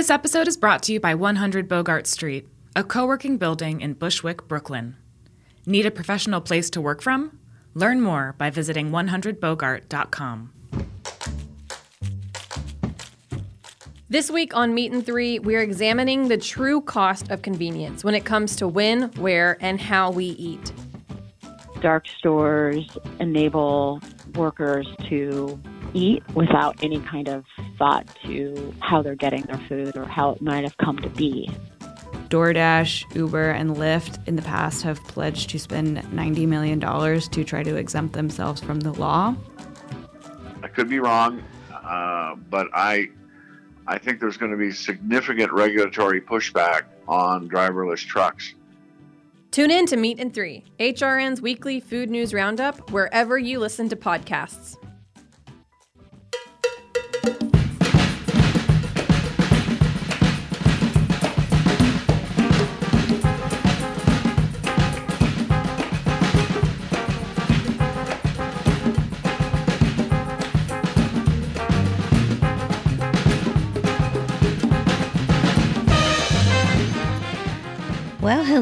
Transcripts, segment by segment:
This episode is brought to you by 100 Bogart Street, a co working building in Bushwick, Brooklyn. Need a professional place to work from? Learn more by visiting 100bogart.com. This week on Meat and Three, we're examining the true cost of convenience when it comes to when, where, and how we eat. Dark stores enable workers to eat without any kind of thought to how they're getting their food or how it might have come to be. DoorDash, Uber, and Lyft in the past have pledged to spend $90 million to try to exempt themselves from the law. I could be wrong, uh, but I, I think there's going to be significant regulatory pushback on driverless trucks. Tune in to Meat and Three, HRN's weekly food news roundup, wherever you listen to podcasts.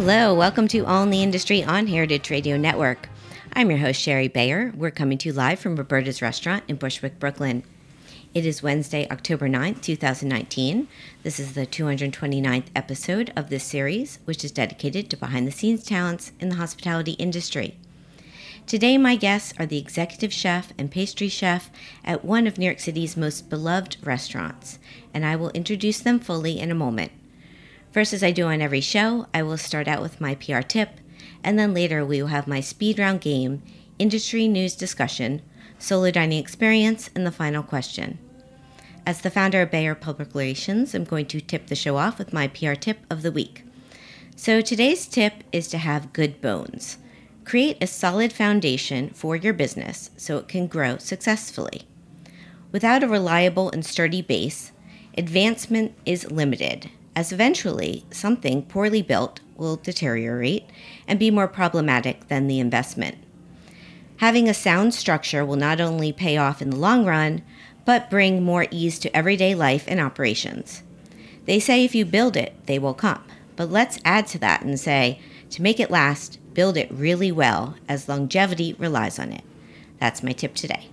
Hello. Welcome to All in the Industry on Heritage Radio Network. I'm your host, Shari Bayer. We're coming to you live from Roberta's Restaurant in Bushwick, Brooklyn. It is Wednesday, October 9th, 2019. This is the 229th episode of this series, which is dedicated to behind the scenes talents in the hospitality industry. Today, my guests are the executive chef and pastry chef at one of New York City's most beloved restaurants, and I will introduce them fully in a moment. First, as I do on every show, I will start out with my PR tip, and then later we will have my speed round game, industry news discussion, solo dining experience, and the final question. As the founder of Bayer Public Relations, I'm going to tip the show off with my PR tip of the week. So today's tip is to have good bones. Create a solid foundation for your business so it can grow successfully. Without a reliable and sturdy base, advancement is limited as eventually something poorly built will deteriorate and be more problematic than the investment. Having a sound structure will not only pay off in the long run, but bring more ease to everyday life and operations. They say if you build it, they will come. But let's add to that and say, to make it last, build it really well, as longevity relies on it. That's my tip today.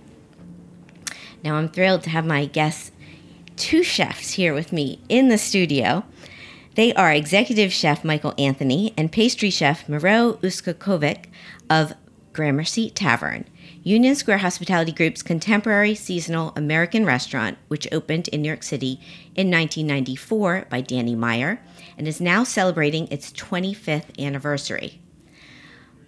Now, I'm thrilled to have my guests, two chefs, here with me in the studio. They are executive chef Michael Anthony and pastry chef Miro Uskokovic of Gramercy Tavern, Union Square Hospitality Group's contemporary seasonal American restaurant, which opened in New York City in 1994 by Danny Meyer and is now celebrating its 25th anniversary.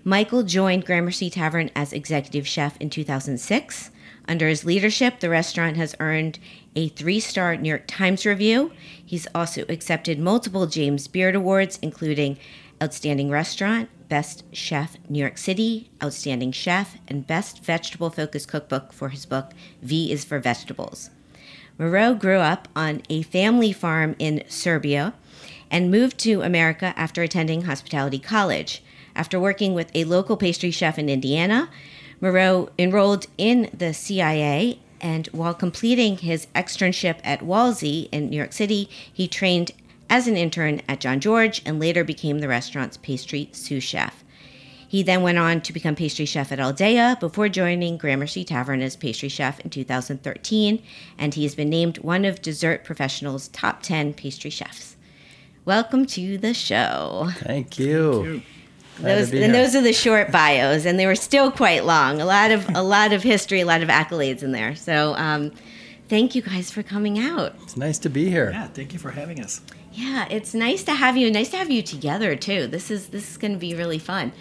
Michael joined Gramercy Tavern as executive chef in 2006. Under his leadership, the restaurant has earned a three star New York Times review. He's also accepted multiple James Beard Awards, including Outstanding Restaurant, Best Chef New York City, Outstanding Chef, and Best Vegetable Focused Cookbook for his book, V is for Vegetables. Miro grew up on a family farm in Serbia and moved to America after attending hospitality college. After working with a local pastry chef in Indiana, Miro enrolled in the CIA, and while completing his externship at Wallsé in New York City, he trained as an intern at Jean-Georges and later became the restaurant's pastry sous chef. He then went on to become pastry chef at Aldea before joining Gramercy Tavern as pastry chef in 2013, and he has been named one of Dessert Professional's top 10 pastry chefs. Welcome to the show. Thank you. Thank you. Those, and those are the short bios, and they were still quite long. A lot of a lot of history, a lot of accolades in there. So, um, thank you guys for coming out. It's nice to be here. Yeah, thank you for having us. Yeah, it's nice to have you. Nice to have you together too. This is this is going to be really fun.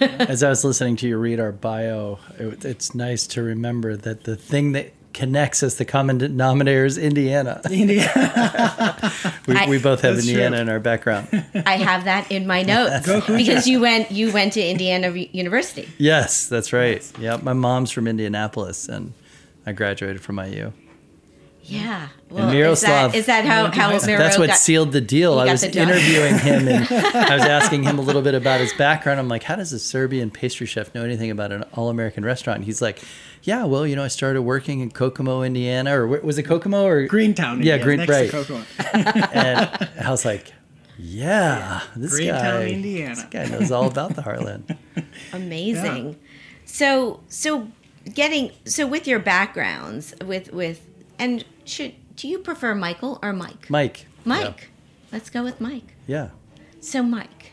As I was listening to you read our bio, it, it's nice to remember that the thing that connects us, the common denominator is Indiana. Indiana. we, I, we, both have Indiana true. in our background. I have that in my notes because you went you went to Indiana University. Yes, that's right. Yeah, my mom's from Indianapolis, and I graduated from IU. Yeah. And Well, is Miroslav, that, is that how, how Miro that's what got, sealed the deal. I was interviewing him and I was asking him a little bit about his background. I'm like, how does a Serbian pastry chef know anything about an all American restaurant? And he's like, yeah, well, you know, I started working in Kokomo, Indiana, or was it Kokomo or Greentown. Yeah, Indiana, Green, next right. To Kokomo. and I was like, yeah, this Greentown, guy, Indiana. this guy knows all about the Heartland. amazing. So so getting so with your backgrounds with with and should do you prefer Michael or Mike? Mike. Mike. Let's go with Mike. Yeah. So Mike,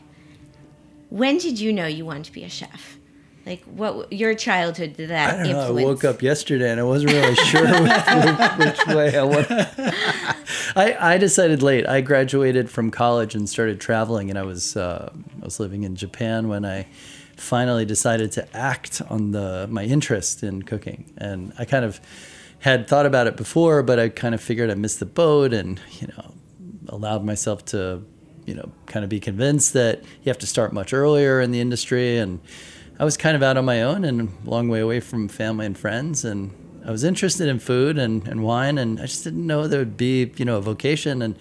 when did you know you wanted to be a chef? Like what your childhood did that I don't know. I woke up yesterday and I wasn't really sure which, which way I want. I I decided late. I graduated from college and started traveling, and I was uh, I was living in Japan when I finally decided to act on the my interest in cooking. And I kind of had thought about it before, but I kind of figured I missed the boat, and you know, allowed myself to you know kind of be convinced that you have to start much earlier in the industry and I was kind of out on my own and a long way away from family and friends. And I was interested in food and, and wine, and I just didn't know there would be, you know, a vocation. And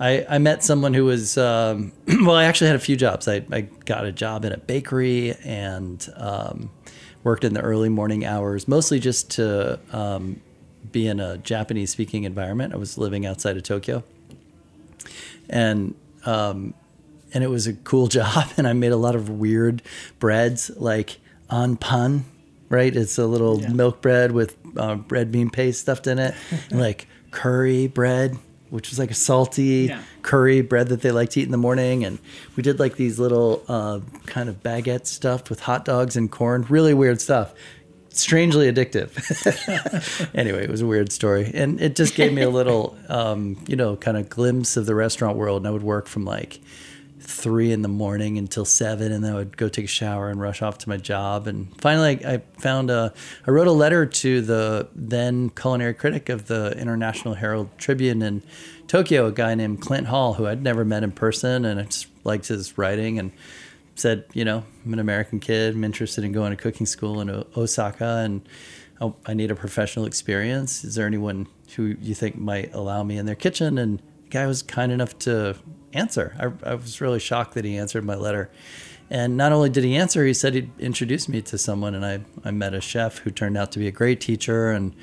I, I met someone who was, um, well, I actually had a few jobs. I, I got a job in a bakery and um, worked in the early morning hours, mostly just to um, be in a Japanese speaking environment. I was living outside of Tokyo. And um, and it was a cool job and i made a lot of weird breads like anpan right it's a little Yeah. milk bread with uh, red bean paste stuffed in it and like curry bread which was like a salty Yeah. curry bread that they like to eat in the morning and we did like these little uh, kind of baguettes stuffed with hot dogs and corn really weird stuff strangely addictive. Anyway it was a weird story. And it just gave me a little um, you know kind of glimpse of the restaurant world. And i would work from like three in the morning until seven, and then I would go take a shower and rush off to my job. And finally, I found a, I wrote a letter to the then culinary critic of the International Herald Tribune in Tokyo, a guy named Clint Hall, who I'd never met in person, and I just liked his writing. And said, you know, I'm an American kid. I'm interested in going to cooking school in Osaka, and I- I need a professional experience. Is there anyone who you think might allow me in their kitchen? And the guy was kind enough to answer. I, I was really shocked that he answered my letter. And not only did he answer, he said he'd introduce me to someone, and I, I met a chef who turned out to be a great teacher and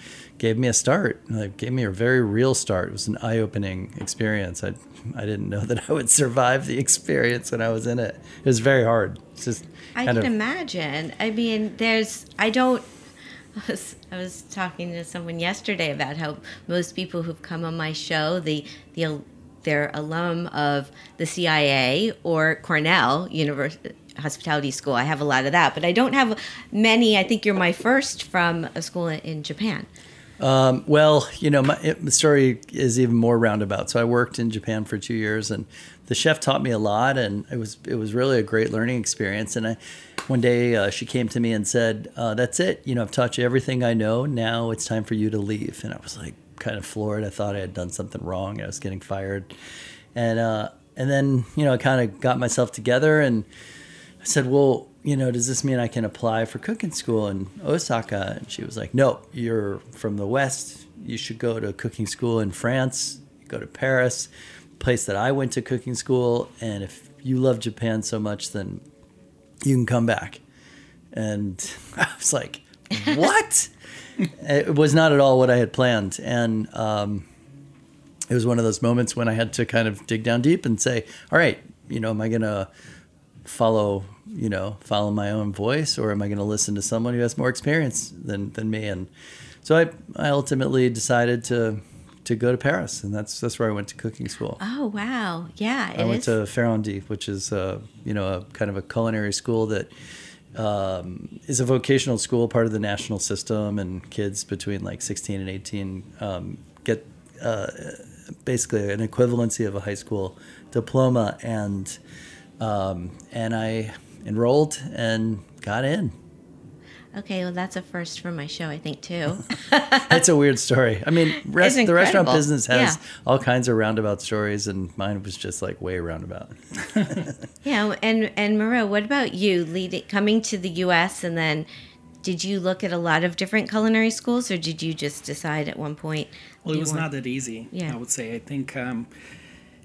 gave me a start. Like, gave me a very real start. It was an eye-opening experience. I, I didn't know that I would survive the experience when I was in it. It was very hard. It's just I can of imagine. I mean, there's, I don't, I was, I was talking to someone yesterday about how most people who've come on my show, the, the, they're alum of the CIA or Cornell University Hospitality School. I have a lot of that, but I don't have many. I think you're my first from a school in Japan. Um, well, you know, my it, story is even more roundabout. So I worked in Japan for two years, and the chef taught me a lot, and it was it was really a great learning experience. And I, one day, uh, she came to me and said, uh, "That's it. You know, I've taught you everything I know. Now it's time for you to leave." And I was like, kind of floored. I thought I had done something wrong. I was getting fired, and uh, and then you know, I kind of got myself together and I said, "Well, you know, does this mean I can apply for cooking school in Osaka?" And she was like, "No, you're from the West. You should go to cooking school in France. Go to Paris, place that I went to cooking school. And if you love Japan so much, then you can come back." And I was like, "What?" it was not at all what I had planned, and um, it was one of those moments when I had to kind of dig down deep and say, "All right, you know, am I gonna follow, you know, follow my own voice, or am I gonna listen to someone who has more experience than than me?" And so I, I ultimately decided to to go to Paris, and that's that's where I went to cooking school. Oh wow, yeah, I went is- to Ferrandi, which is uh, you know a kind of a culinary school that um, is a vocational school, part of the national system, and kids between like 16 and 18 um, get uh, basically an equivalency of a high school diploma, and um, and I enrolled and got in. Okay, well that's a first for my show, I think too. that's a weird story. I mean, rest, the restaurant business has Yeah. all kinds of roundabout stories, and mine was just like way roundabout. Yeah, and and Maria, what about you? Leading, coming to the U.S. and then did you look at a lot of different culinary schools, or did you just decide at one point? Well, it was want- not that easy. Yeah. I would say. I think um,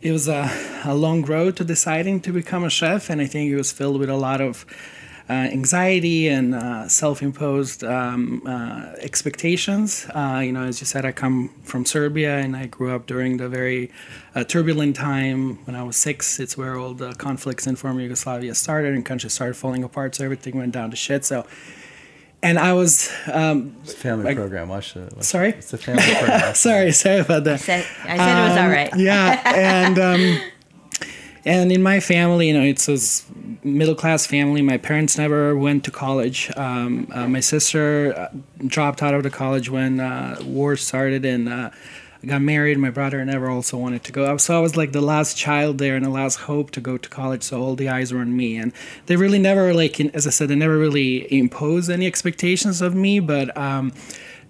it was a, a long road to deciding to become a chef, and I think it was filled with a lot of uh, anxiety and uh, self-imposed um, uh, expectations. Uh, you know, as you said, I come from Serbia, and I grew up during the very uh, turbulent time when I was six. It's where all the conflicts in former Yugoslavia started, and countries started falling apart, so everything went down to shit. So. And I was um, It's a family Like- program. Watch the. watch- Sorry? It's a family program. sorry, sorry about that. Said, I said it was all Um, yeah, and um, and in my family, you know, it's a middle class family. My parents never went to college. Um, uh, my sister uh, dropped out of the college when uh, war started, and uh, I got married. My brother never also wanted to go. So I was like the last child there and the last hope to go to college. So all the eyes were on me, and they really never like, as I said, they never really imposed any expectations of me, but. Um,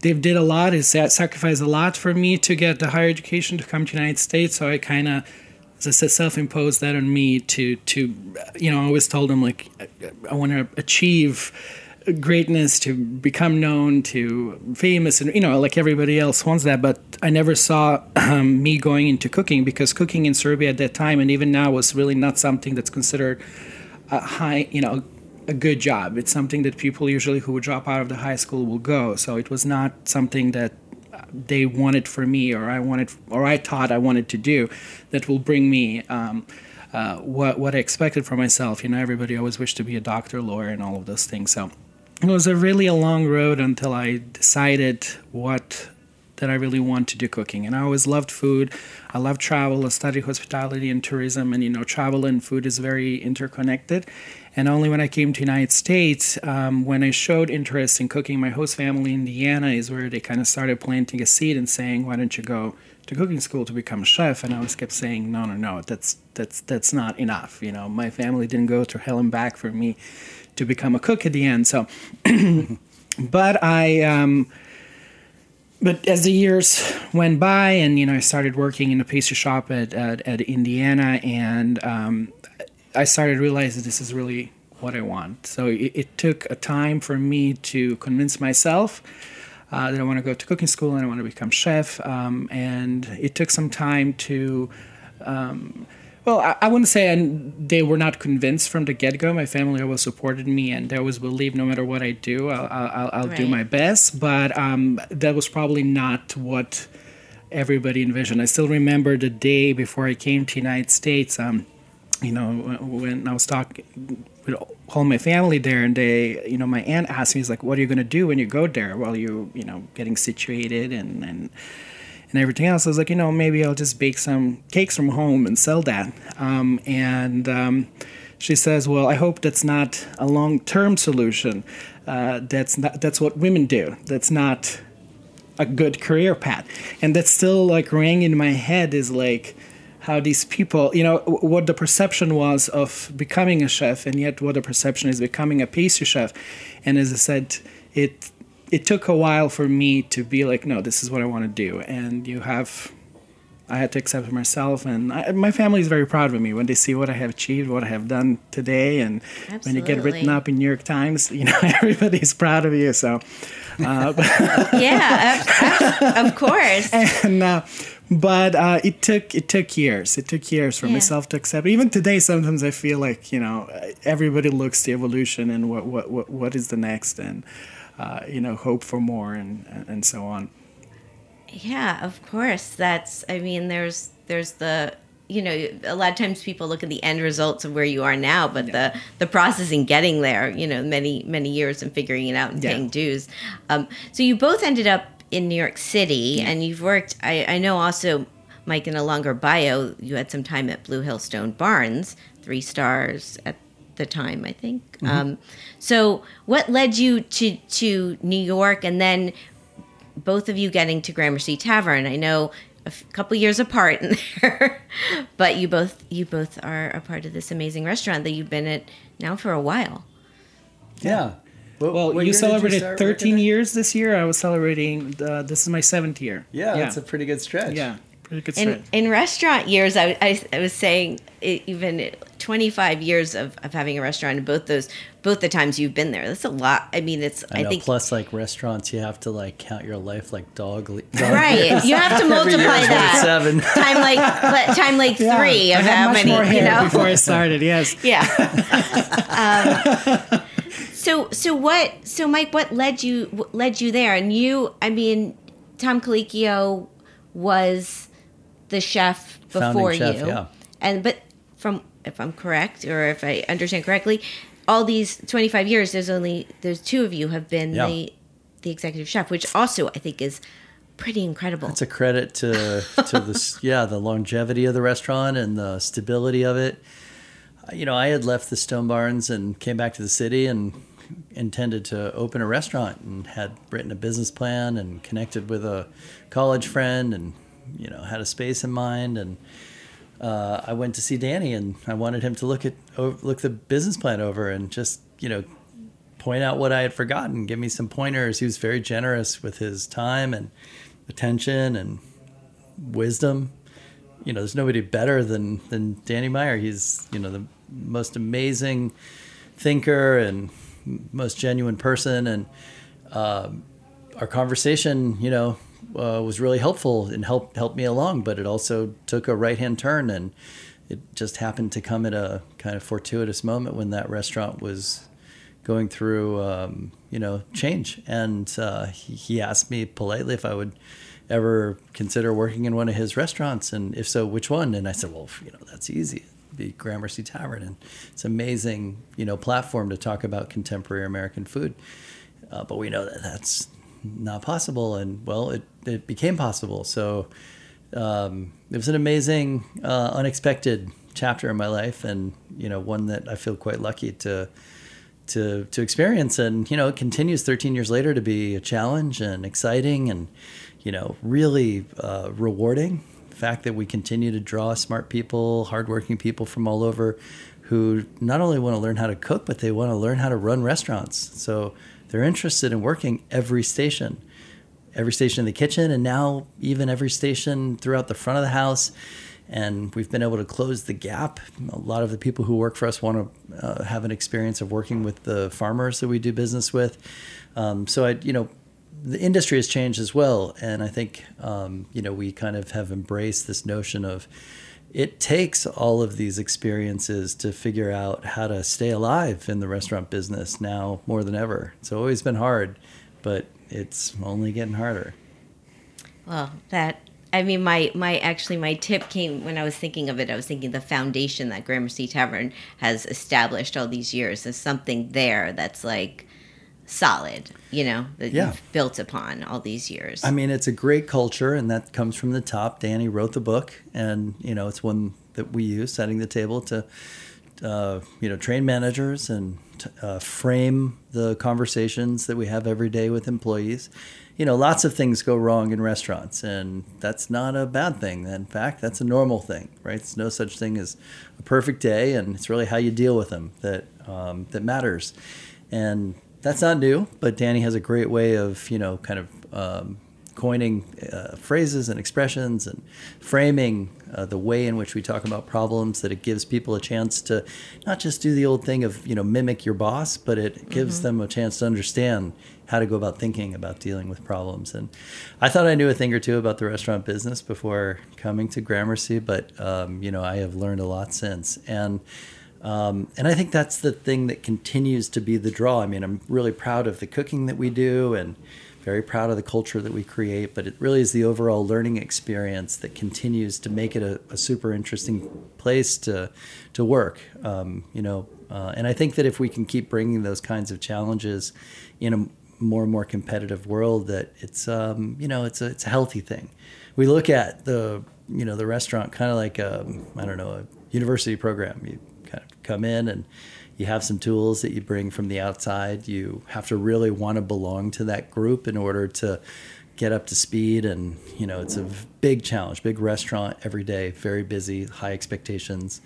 they did a lot sa- sacrificed a lot for me to get the higher education to come to the united states so i kind of as i said self-imposed that on me to to you know i always told them like i want to achieve greatness to become known to famous and you know like everybody else wants that but i never saw um, me going into cooking because cooking in serbia at that time and even now was really not something that's considered a high you know a good job. It's something that people usually who would drop out of the high school will go. So it was not something that they wanted for me or I wanted or I thought I wanted to do that will bring me um, uh, what what I expected for myself. You know, everybody always wished to be a doctor, lawyer, and all of those things. So it was a really a long road until I decided what that I really want to do cooking. And I always loved food. I love travel. I studied hospitality and tourism, and you know, travel and food is very interconnected. And only when I came to United States, um, when I showed interest in cooking, my host family in Indiana is where they kind of started planting a seed and saying, "Why don't you go to cooking school to become a chef?" And I always kept saying, "No, no, no. That's that's that's not enough. You know, my family didn't go through hell and back for me to become a cook at the end." So, but I. Um, but as the years went by and you know i started working in a pastry shop at, at, at indiana and um, i started realizing this is really what i want so it, it took a time for me to convince myself uh, that i want to go to cooking school and i want to become chef um, and it took some time to um, well, I, I wouldn't say I, they were not convinced from the get go. My family always supported me, and they always believed no matter what I do, I'll, I'll, I'll do my best. But um, that was probably not what everybody envisioned. I still remember the day before I came to United States. Um, you know, when I was talking with all my family there, and they, you know, my aunt asked me, "Is like, what are you going to do when you go there?" Well, you, you know, getting situated and and and everything else. I was like, you know, maybe I'll just bake some cakes from home and sell that. Um, and um, she says, well, I hope that's not a long-term solution. Uh, that's not, that's what women do. That's not a good career path. And that still like rang in my head is like how these people, you know, what the perception was of becoming a chef, and yet what the perception is becoming a pastry chef. And as I said, it it took a while for me to be like, no, this is what I want to do. And you have, I had to accept myself, and I, my family is very proud of me when they see what I have achieved, what I have done today, and when you get written up in New York Times, you know, everybody's proud of you. So. Uh, yeah, of, of- of course. and uh, but uh, it took it took years. It took years for Yeah. myself to accept. Even today, sometimes I feel like you know everybody looks the evolution and what what what, what is the next, and uh, you know hope for more and and so on. Yeah, of course. That's I mean there's there's the you know a lot of times people look at the end results of where you are now but the the process in getting there you know many many years and figuring it out and Yeah. paying dues um, so you both ended up in new york city and you've worked I, I know also mike in a longer bio you had some time at blue hill stone barns three stars at the time i think um, so what led you to to new york and then both of you getting to Gramercy Tavern. I know a f- couple years apart in there, but you both you both are a part of this amazing restaurant that you've been at now for a while. Yeah. What- Well, what you celebrated start working 13 years this year. I was celebrating. Uh, this is my seventh year. Yeah, yeah, that's a pretty good stretch. yeah, Pretty good in, start. in restaurant years, I, I, I was saying it, even 25 years of, of having a restaurant, and both those, both the times you've been there, that's a lot. I mean, it's, I I, know. think, Plus, like restaurants, you have to like count your life like dog. le- dog right. years. You have to multiply year that. Seven. Time like, time like Yeah, three of had how much many, more you hair know? before I started. Yes. Yeah. um, so so what? So Mike, what led you what led you there? And you, I mean, Tom Colicchio was the chef before chef, you, yeah. and but from if I'm correct or if I understand correctly, all these 25 years, there's only there's two of you have been Yeah. the the executive chef, which also I think is pretty incredible. It's a credit to to this, yeah, the longevity of the restaurant and the stability of it. You know, I had left the Stone Barns and came back to the city and intended to open a restaurant and had written a business plan and connected with a college friend and you know had a space in mind and uh, I went to see Danny and I wanted him to look at look the business plan over and just you know point out what I had forgotten, give me some pointers. He was very generous with his time and attention and wisdom. You know, there's nobody better than than Danny Meyer. He's you know the most amazing thinker and most genuine person, and um, our conversation, you know, uh, was really helpful and helped helped me along. But it also took a right hand turn, and it just happened to come at a kind of fortuitous moment when that restaurant was going through, um, you know, change. And uh, he, asked me politely if I would ever consider working in one of his restaurants, and if so, which one? And I said, well, you know, that's easy. Be Gramercy Tavern, and it's amazing, you know, platform to talk about contemporary American food. Uh, but we know that that's not possible, and well, it it became possible. So um, it was an amazing, uh, unexpected chapter in my life, and you know, one that I feel quite lucky to to to experience. And you know, it continues 13 years later to be a challenge and exciting, and you know, really uh, rewarding. The fact that we continue to draw smart people, hardworking people from all over, who not only want to learn how to cook, but they want to learn how to run restaurants. So they're interested in working every station every station in the kitchen and now even every station throughout the front of the house. And we've been able to close the gap. A lot of the people who work for us want to uh, have an experience of working with the farmers that we do business with. Um, so i you know the industry has changed as well. And i think um, you know we kind of have embraced this notion of it takes all of these experiences to figure out how to stay alive in the restaurant business now more than ever it's always been hard but it's only getting harder. Well, that I mean, my my actually my tip came when I was thinking of it. I was thinking the foundation that Gramercy Tavern has established all these years. There's something there that's like solid, you know, that Yeah. you've built upon all these years. I mean, it's a great culture, and that comes from the top. Danny wrote the book, and you know, it's one that we use, setting the table to, uh, you know, train managers and uh, frame the conversations that we have every day with employees. You know, lots of things go wrong in restaurants, and that's not a bad thing. In fact, that's a normal thing, right? There's no such thing as a perfect day, and it's really how you deal with them that um, that matters. And that's not new, but Danny has a great way of, you know, kind of um, coining uh, phrases and expressions and framing uh, the way in which we talk about problems that it gives people a chance to not just do the old thing of, you know, mimic your boss, but it gives them a chance to understand how to go about thinking about dealing with problems. And I thought I knew a thing or two about the restaurant business before coming to Gramercy, but, um, you know, I have learned a lot since. And um, and I think that's the thing that continues to be the draw. I mean, I'm really proud of the cooking that we do and very proud of the culture that we create, but it really is the overall learning experience that continues to make it a, a super interesting place to, to work. Um, you know, uh, and I think that if we can keep bringing those kinds of challenges in a more and more competitive world, that it's, um, you know, it's a, it's a healthy thing. We look at the, you know, the restaurant kind of like, a, I don't know, a university program. You come in and you have some tools that you bring from the outside. You have to really want to belong to that group in order to get up to speed. And, you know, it's a big challenge, big restaurant every day, very busy, high expectations.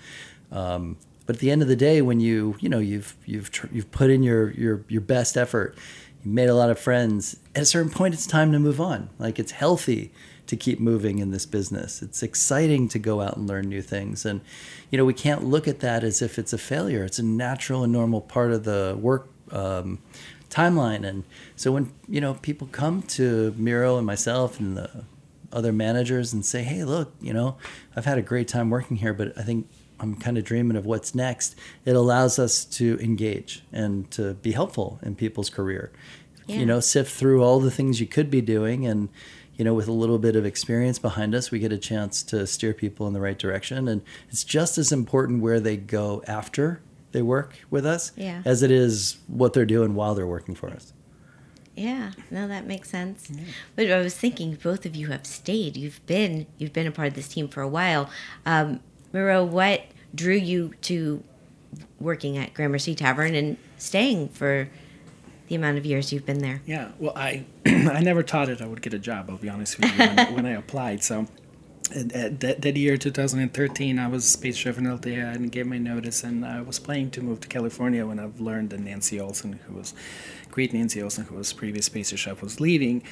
Um, but at the end of the day, when you, you know, you've, you've, tr- you've put in your, your, your best effort, you made a lot of friends, at a certain point, it's time to move on. Like it's healthy to keep moving in this business. It's exciting to go out and learn new things. And, you know, we can't look at that as if it's a failure. It's a natural and normal part of the work um, timeline. And so when, you know, people come to Miro and myself and the other managers and say, hey, look, you know, I've had a great time working here, but I think I'm kind of dreaming of what's next. It allows us to engage and to be helpful in people's career. Yeah. You know, sift through all the things you could be doing and you know, with a little bit of experience behind us, we get a chance to steer people in the right direction. And it's just as important where they go after they work with us Yeah. as it is what they're doing while they're working for us. Yeah, no, that makes sense. But I was thinking, both of you have stayed. You've been you've been a part of this team for a while. Um, Miro, what drew you to working at Gramercy Tavern and staying for the amount of years you've been there? Yeah, well, I I never thought that I would get a job. I'll be honest with you when, when I applied. So uh, that, that year, 2013, I was space chef in Aldea and gave my notice, and I was planning to move to California when I've learned that Nancy Olson, who was great Nancy Olson, who was previous space chef, was leaving,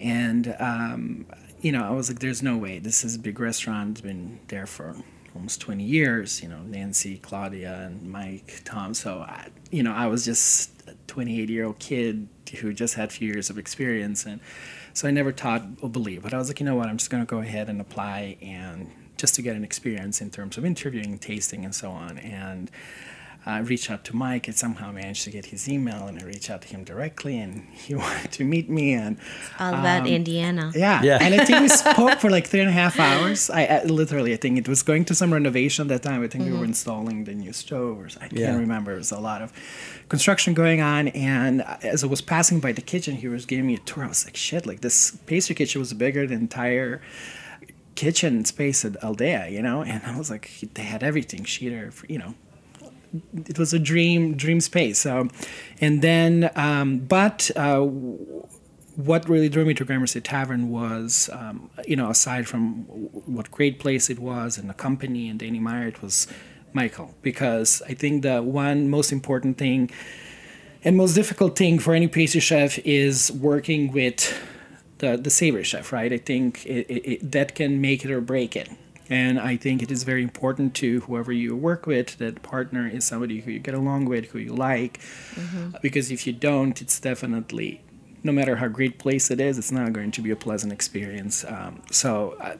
and um, you know, I was like, "There's no way. This is a big restaurant. It's been there for." Almost 20 years, you know, Nancy, Claudia, and Mike, Tom. So, I, you know, I was just a 28 year old kid who just had a few years of experience. And so I never taught or believed. But I was like, you know what, I'm just going to go ahead and apply and just to get an experience in terms of interviewing, tasting, and so on. And I reached out to Mike and somehow managed to get his email. And I reached out to him directly, and he wanted to meet me. And All about um, Indiana. yeah. Yeah. And I think we spoke for like three and a half hours. I, I literally, I think it was going to some renovation at that time. I think we were mm-hmm. installing the new stove, or I can't Yeah. remember. It was a lot of construction going on. And as I was passing by the kitchen, he was giving me a tour. I was like, shit, like this pastry kitchen was bigger than entire kitchen space at Aldea, you know? And I was like, they had everything, sheeter, you know, it was a dream dream space. So, and then, um, but uh, what really drew me to Gramercy Tavern was, um, you know, aside from what great place it was and the company and Danny Meyer, it was Michael because I think the one most important thing and most difficult thing for any pastry chef is working with the the savory chef, right? I think it, it, that can make it or break it. And I think it is very important to whoever you work with that partner is somebody who you get along with, who you like, because if you don't, it's definitely no matter how great place it is, it's not going to be a pleasant experience. Um, so uh,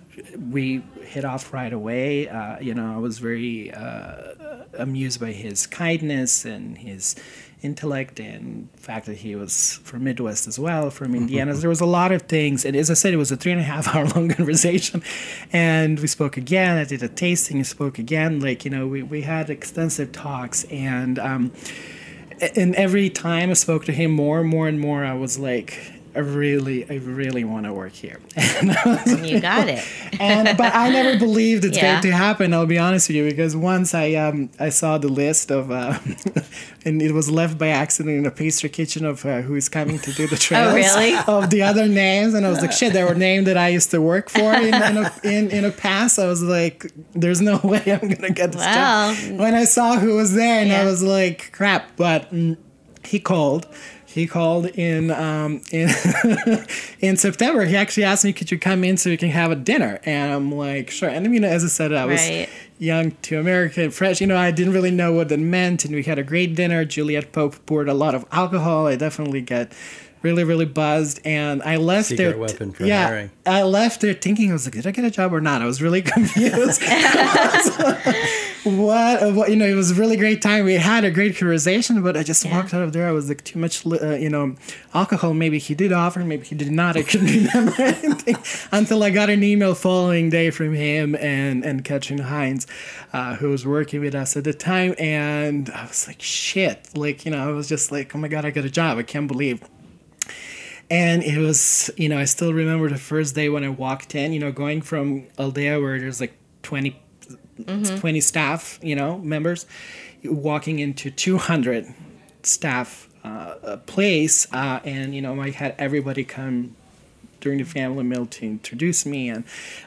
we hit off right away. Uh, you know, I was very uh, amused by his kindness and his intellect and fact that he was from Midwest as well, from Indiana. there was a lot of things. And as I said, it was a three and a half hour long conversation. And we spoke again. I did a tasting and spoke again. Like, you know, we, we had extensive talks. And, um, and every time I spoke to him more and more and more, I was like, I really, I really want to work here. And, You got it. and but I never believed it's Yeah. going to happen. I'll be honest with you because once I um I saw the list of uh, and it was left by accident in a pastry kitchen of uh, who is coming to do the trails Oh, really? of the other names, and I was like, shit, there were names that I used to work for in in a, in, in a past. I was like, there's no way I'm gonna get this Wow. job. When I saw who was there, and I was like, crap. But mm, he called. He called in um, in in September. He actually asked me, "Could you come in so we can have a dinner?" And I'm like, "Sure." And I mean, as I said, I was Right. young to American, fresh. You know, I didn't really know what that meant, and we had a great dinner. Juliette Pope poured a lot of alcohol. I definitely got really, really buzzed, and I left Secret there. weapon for yeah, hiring. I left there thinking I was like, "Did I get a job or not?" I was really confused. what, what you know it was a really great time. We had a great conversation but i just Yeah. walked out of there. I was like too much uh, you know alcohol. Maybe he did offer maybe he did not. I couldn't remember anything until i got an email following day from him and and Katrin heinz uh, who was working with us at the time. And i was like shit. Like you know i was just like oh my god i got a job. I can't believe. And it was you know i still remember the first day when i walked in you know going from aldea where there's like 20 20 staff you know members walking into 200 staff uh, place uh, and you know i had everybody come during the family meal to introduce me and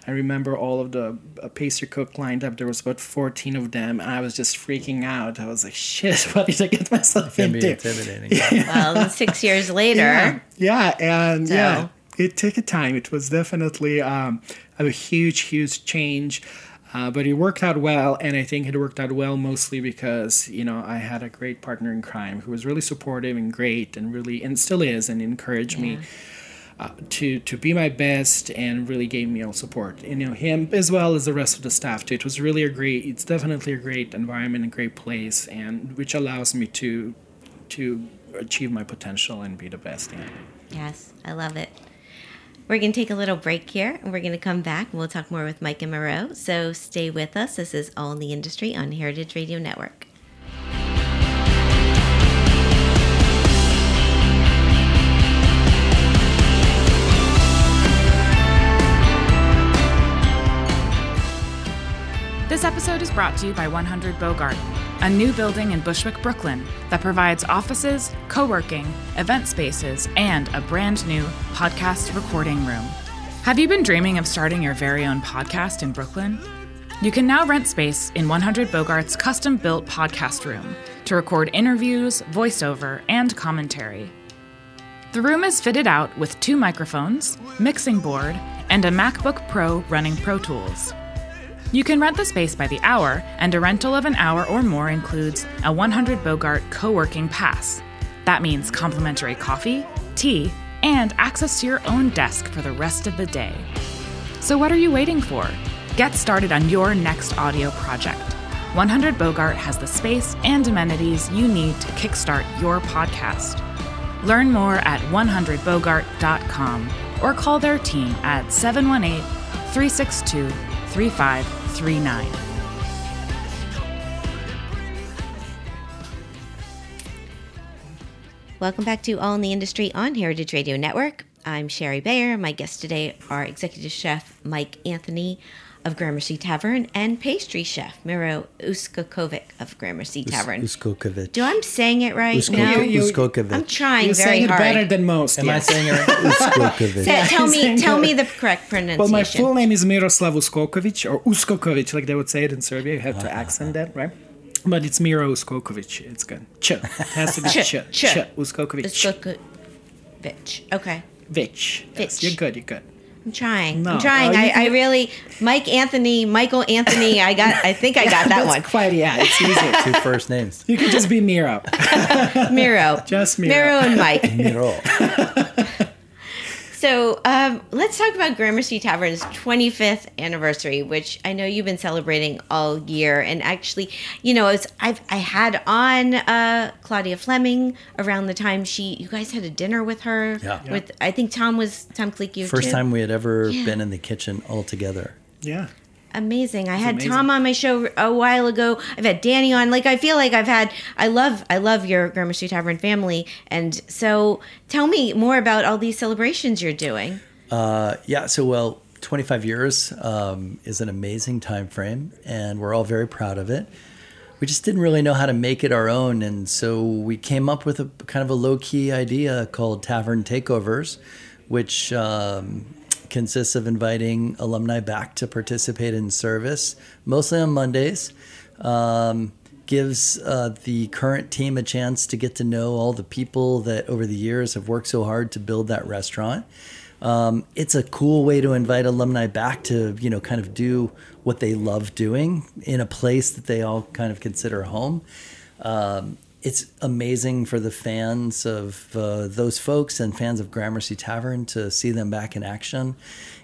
i remember all of the uh, pastry cook lined up there was about 14 of them and i was just freaking out i was like shit what did i get myself Can be into intimidating. Well, six years later. yeah, yeah, and So- yeah, it took a time. It was definitely um, a huge, huge change. Uh, but it worked out well, and I think it worked out well mostly because you know I had a great partner in crime who was really supportive and great, and really and still is, and encouraged me uh, to to be my best, and really gave me all support. And, you know him as well as the rest of the staff too. It was really a great. It's definitely a great environment, a great place, and which allows me to to achieve my potential and be the best. Yeah. Yes, I love it. We're going to take a little break here and we're going to come back and we'll talk more with Mike and Miro. So stay with us. This is All in the Industry on Heritage Radio Network. This episode is brought to you by 100 Bogart, a new building in Bushwick, Brooklyn that provides offices, co working, event spaces, and a brand new podcast recording room. Have you been dreaming of starting your very own podcast in Brooklyn? You can now rent space in 100 Bogart's custom built podcast room to record interviews, voiceover, and commentary. The room is fitted out with two microphones, mixing board, and a MacBook Pro running Pro Tools. You can rent the space by the hour, and a rental of an hour or more includes a 100 Bogart co working pass. That means complimentary coffee, tea, and access to your own desk for the rest of the day. So, what are you waiting for? Get started on your next audio project. 100 Bogart has the space and amenities you need to kickstart your podcast. Learn more at 100bogart.com or call their team at 718 362 3539. Welcome back to All in the Industry on Heritage Radio Network. I'm Shari Bayer. My guests today are executive chef Mike Anthony of Gramercy Tavern and pastry chef Miro Uskokovic of Gramercy Tavern. Uskokovic. Do I'm saying it right? Usko- no, Uskokovic. I'm trying You're very saying it hard. better than most. Am I saying it right? Uskokovic. Say- tell me, tell me the correct pronunciation. Well, my full name is Miroslav Uskokovic, or Uskokovic, like they would say it in Serbia. You have to ah, ah, accent ah. that, right? But it's Miro Uskokovic. It's good. Ch. It has to be Ch, ch. Ch. ch. Uskokovic. Uskokovic. Okay. Vich. Yes, Vich. you're good. You're good. I'm trying. No. I'm trying. Oh, you I, I really Mike Anthony, Michael Anthony. I got. I think I got that That's one. quite, yeah, it's easy. Two first names. you could just be Miro. Miro. Just Miro. Miro and Mike. Miro. So um, let's talk about Gramercy Tavern's 25th anniversary, which I know you've been celebrating all year. And actually, you know, it's, I've I had on uh, Claudia Fleming around the time she you guys had a dinner with her. Yeah. With I think Tom was Tom Click. You First too? time we had ever Yeah. been in the kitchen all together. Yeah. Amazing. I had amazing. Tom on my show a while ago. I've had Danny on. Like I feel like I've had. I love. I love your Gramercy Tavern family. And so, tell me more about all these celebrations you're doing. Uh, yeah, so well, 25 years um, is an amazing time frame, and we're all very proud of it. We just didn't really know how to make it our own, and so we came up with a kind of a low key idea called Tavern Takeovers, which um, consists of inviting alumni back to participate in service, mostly on Mondays. Um, gives uh, the current team a chance to get to know all the people that over the years have worked so hard to build that restaurant. Um, it's a cool way to invite alumni back to, you know, kind of do what they love doing in a place that they all kind of consider home. Um, it's amazing for the fans of uh, those folks and fans of Gramercy Tavern to see them back in action,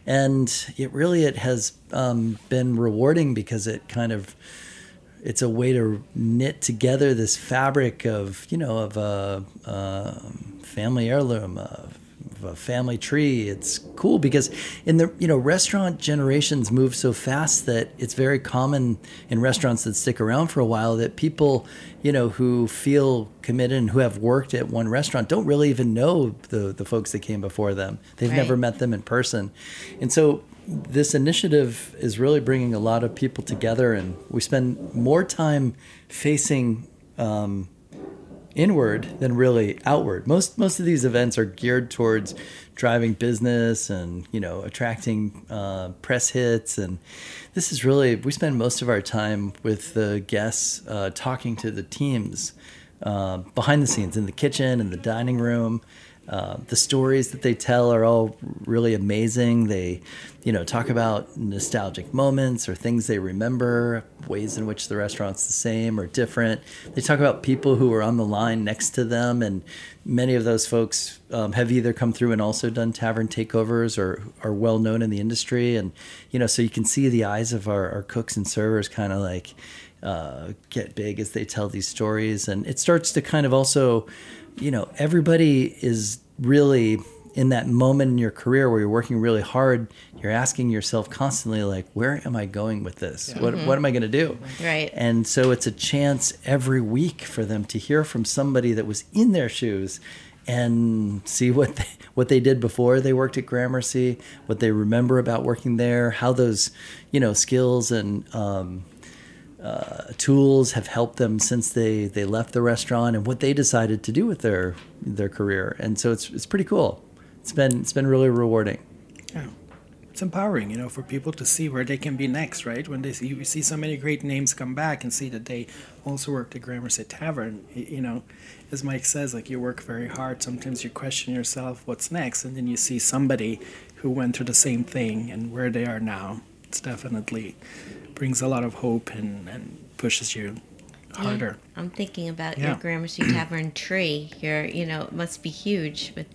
and it really it has um, been rewarding because it kind of it's a way to knit together this fabric of you know of a, a family heirloom of a family tree it's cool because in the you know restaurant generations move so fast that it's very common in restaurants that stick around for a while that people you know who feel committed and who have worked at one restaurant don't really even know the the folks that came before them they've Right. never met them in person and so this initiative is really bringing a lot of people together, and we spend more time facing um, inward than really outward. Most most of these events are geared towards driving business and you know attracting uh, press hits, and this is really we spend most of our time with the guests uh, talking to the teams uh, behind the scenes in the kitchen in the dining room uh, the stories that they tell are all really amazing. They, you know, talk about nostalgic moments or things they remember, ways in which the restaurant's the same or different. They talk about people who are on the line next to them, and many of those folks um, have either come through and also done tavern takeovers or are well known in the industry. And, you know, so you can see the eyes of our, our cooks and servers kind of like uh, get big as they tell these stories. And it starts to kind of also, you know, everybody is really in that moment in your career where you're working really hard, you're asking yourself constantly, like, where am I going with this? What, what am I going to do? Right. And so it's a chance every week for them to hear from somebody that was in their shoes and see what they, what they did before they worked at Gramercy, what they remember about working there, how those, you know, skills and um, uh, tools have helped them since they, they left the restaurant and what they decided to do with their their career. And so it's it's pretty cool. It's been it's been really rewarding. Yeah. It's empowering, you know, for people to see where they can be next, right? When they see, you see so many great names come back and see that they also worked at Gramercy Tavern, you know, as Mike says, like you work very hard. Sometimes you question yourself, what's next? And then you see somebody who went through the same thing and where they are now. It's definitely brings a lot of hope and, and pushes you harder. I'm thinking about Yeah. your Gramercy Tavern tree. Your, you know, it must be huge with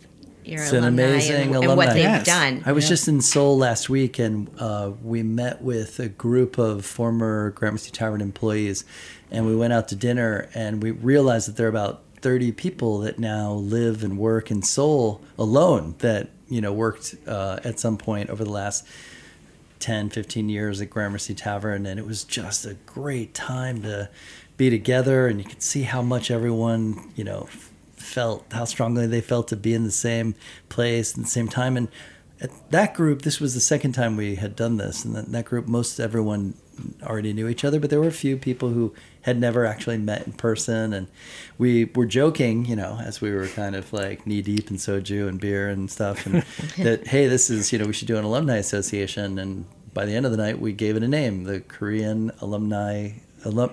your It's an alumni amazing and, and what they've Yes. done. I was Yeah. just in Seoul last week, and uh, we met with a group of former Gramercy Tavern employees, and we went out to dinner, and we realized that there are about 30 people that now live and work in Seoul alone that you know worked uh, at some point over the last 10, 15 years at Gramercy Tavern, and it was just a great time to be together, and you could see how much everyone, you know, felt, how strongly they felt to be in the same place and the same time. And at that group, this was the second time we had done this, and that, that group, most everyone already knew each other, but there were a few people who had never actually met in person, and we were joking, you know, as we were kind of like knee deep in soju and beer and stuff, and that hey, this is you know we should do an alumni association, and by the end of the night, we gave it a name, the Korean Alumni. Alum,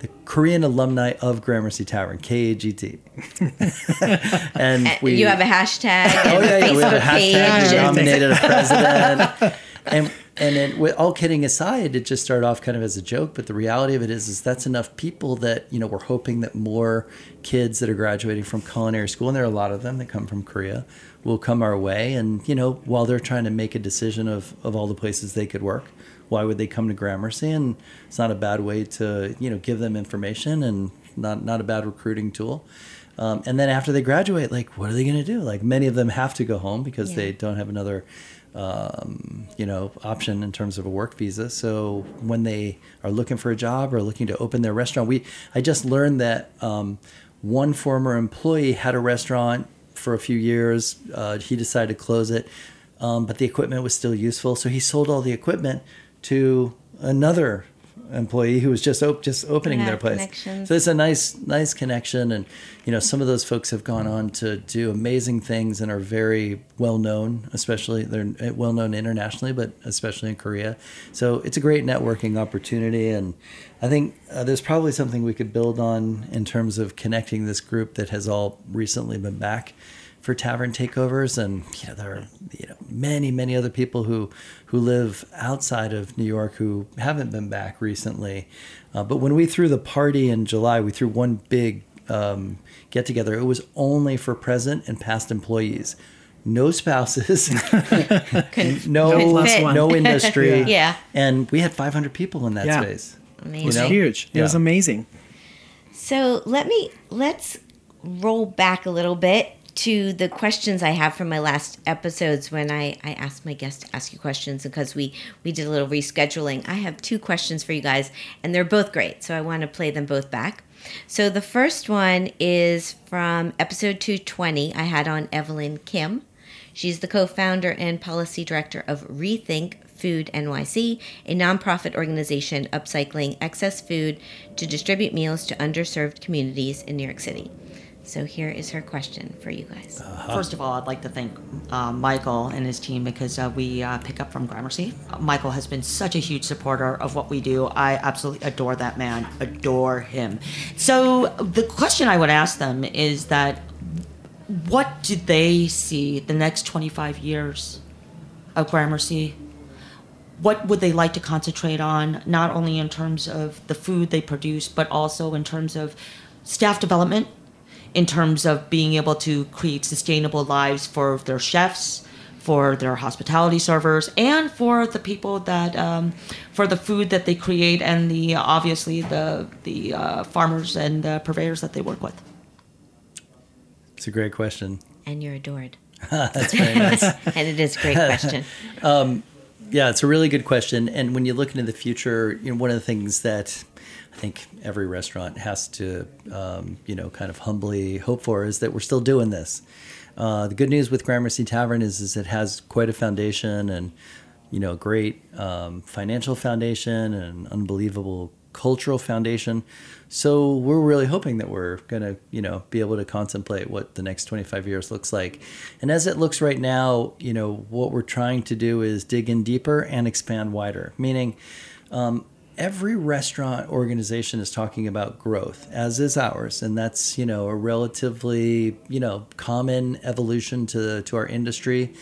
the Korean alumni of Gramercy Tavern, KAGT, and we you have a hashtag Oh yeah, yeah. we have a page. hashtag. We nominated a president, and and it, with all kidding aside, it just started off kind of as a joke. But the reality of it is, is that's enough people that you know we're hoping that more kids that are graduating from culinary school, and there are a lot of them that come from Korea, will come our way. And you know, while they're trying to make a decision of of all the places they could work, why would they come to Gramercy? And it's not a bad way to you know give them information and not not a bad recruiting tool. Um, and then after they graduate, like, what are they going to do? Like, many of them have to go home because Yeah. they don't have another, um, you know, option in terms of a work visa. So when they are looking for a job or looking to open their restaurant, we I just learned that um, one former employee had a restaurant for a few years. Uh, he decided to close it, um, but the equipment was still useful, so he sold all the equipment to another employee who was just op- just opening Yeah, their place. So it's a nice nice connection. And you know some of those folks have gone on to do amazing things and are very well known especially they're well known internationally but especially in Korea. So it's a great networking opportunity. And I think uh, there's probably something we could build on in terms of connecting this group that has all recently been back for tavern takeovers and you know there are you know many many other people who who live outside of New York who haven't been back recently uh, but when we threw the party in July we threw one big um, get together it was only for present and past employees no spouses no couldn't no industry Yeah. and we had 500 people in that Yeah. space Amazing. It was You know? huge. It was amazing. So let me let's roll back a little bit to the questions I have from my last episodes when I, I asked my guests to ask you questions because we we did a little rescheduling. I have two questions for you guys and they're both great. So I want to play them both back. So the first one is from episode 220. I had on Evelyn Kim. She's the co-founder and policy director of Rethink Food NYC, a nonprofit organization upcycling excess food to distribute meals to underserved communities in New York City. So here is her question for you guys. First of all, I'd like to thank uh, Michael and his team because uh, we uh, pick up from Gramercy. Michael has been such a huge supporter of what we do. I absolutely adore that man, adore him. So the question I would ask them is that what do they see the next 25 years of Gramercy? What would they like to concentrate on, not only in terms of the food they produce, but also in terms of staff development, in terms of being able to create sustainable lives for their chefs, for their hospitality servers, and for the people that, um, for the food that they create, and the obviously the the uh, farmers and the purveyors that they work with. It's a great question. And you're adored. That's very nice. and it is a great question. Yeah, it's a really good question. And when you look into the future, you know, one of the things that I think every restaurant has to, um, you know, kind of humbly hope for is that we're still doing this. Uh, the good news with Gramercy Tavern is, is it has quite a foundation and, you know, a great um, financial foundation and unbelievable cultural foundation. So we're really hoping that we're going to, you know, be able to contemplate what the next 25 years looks like. And as it looks right now, you know, what we're trying to do is dig in deeper and expand wider, meaning um, every restaurant organization is talking about growth, as is ours, and that's you know a relatively you know common evolution to to our industry,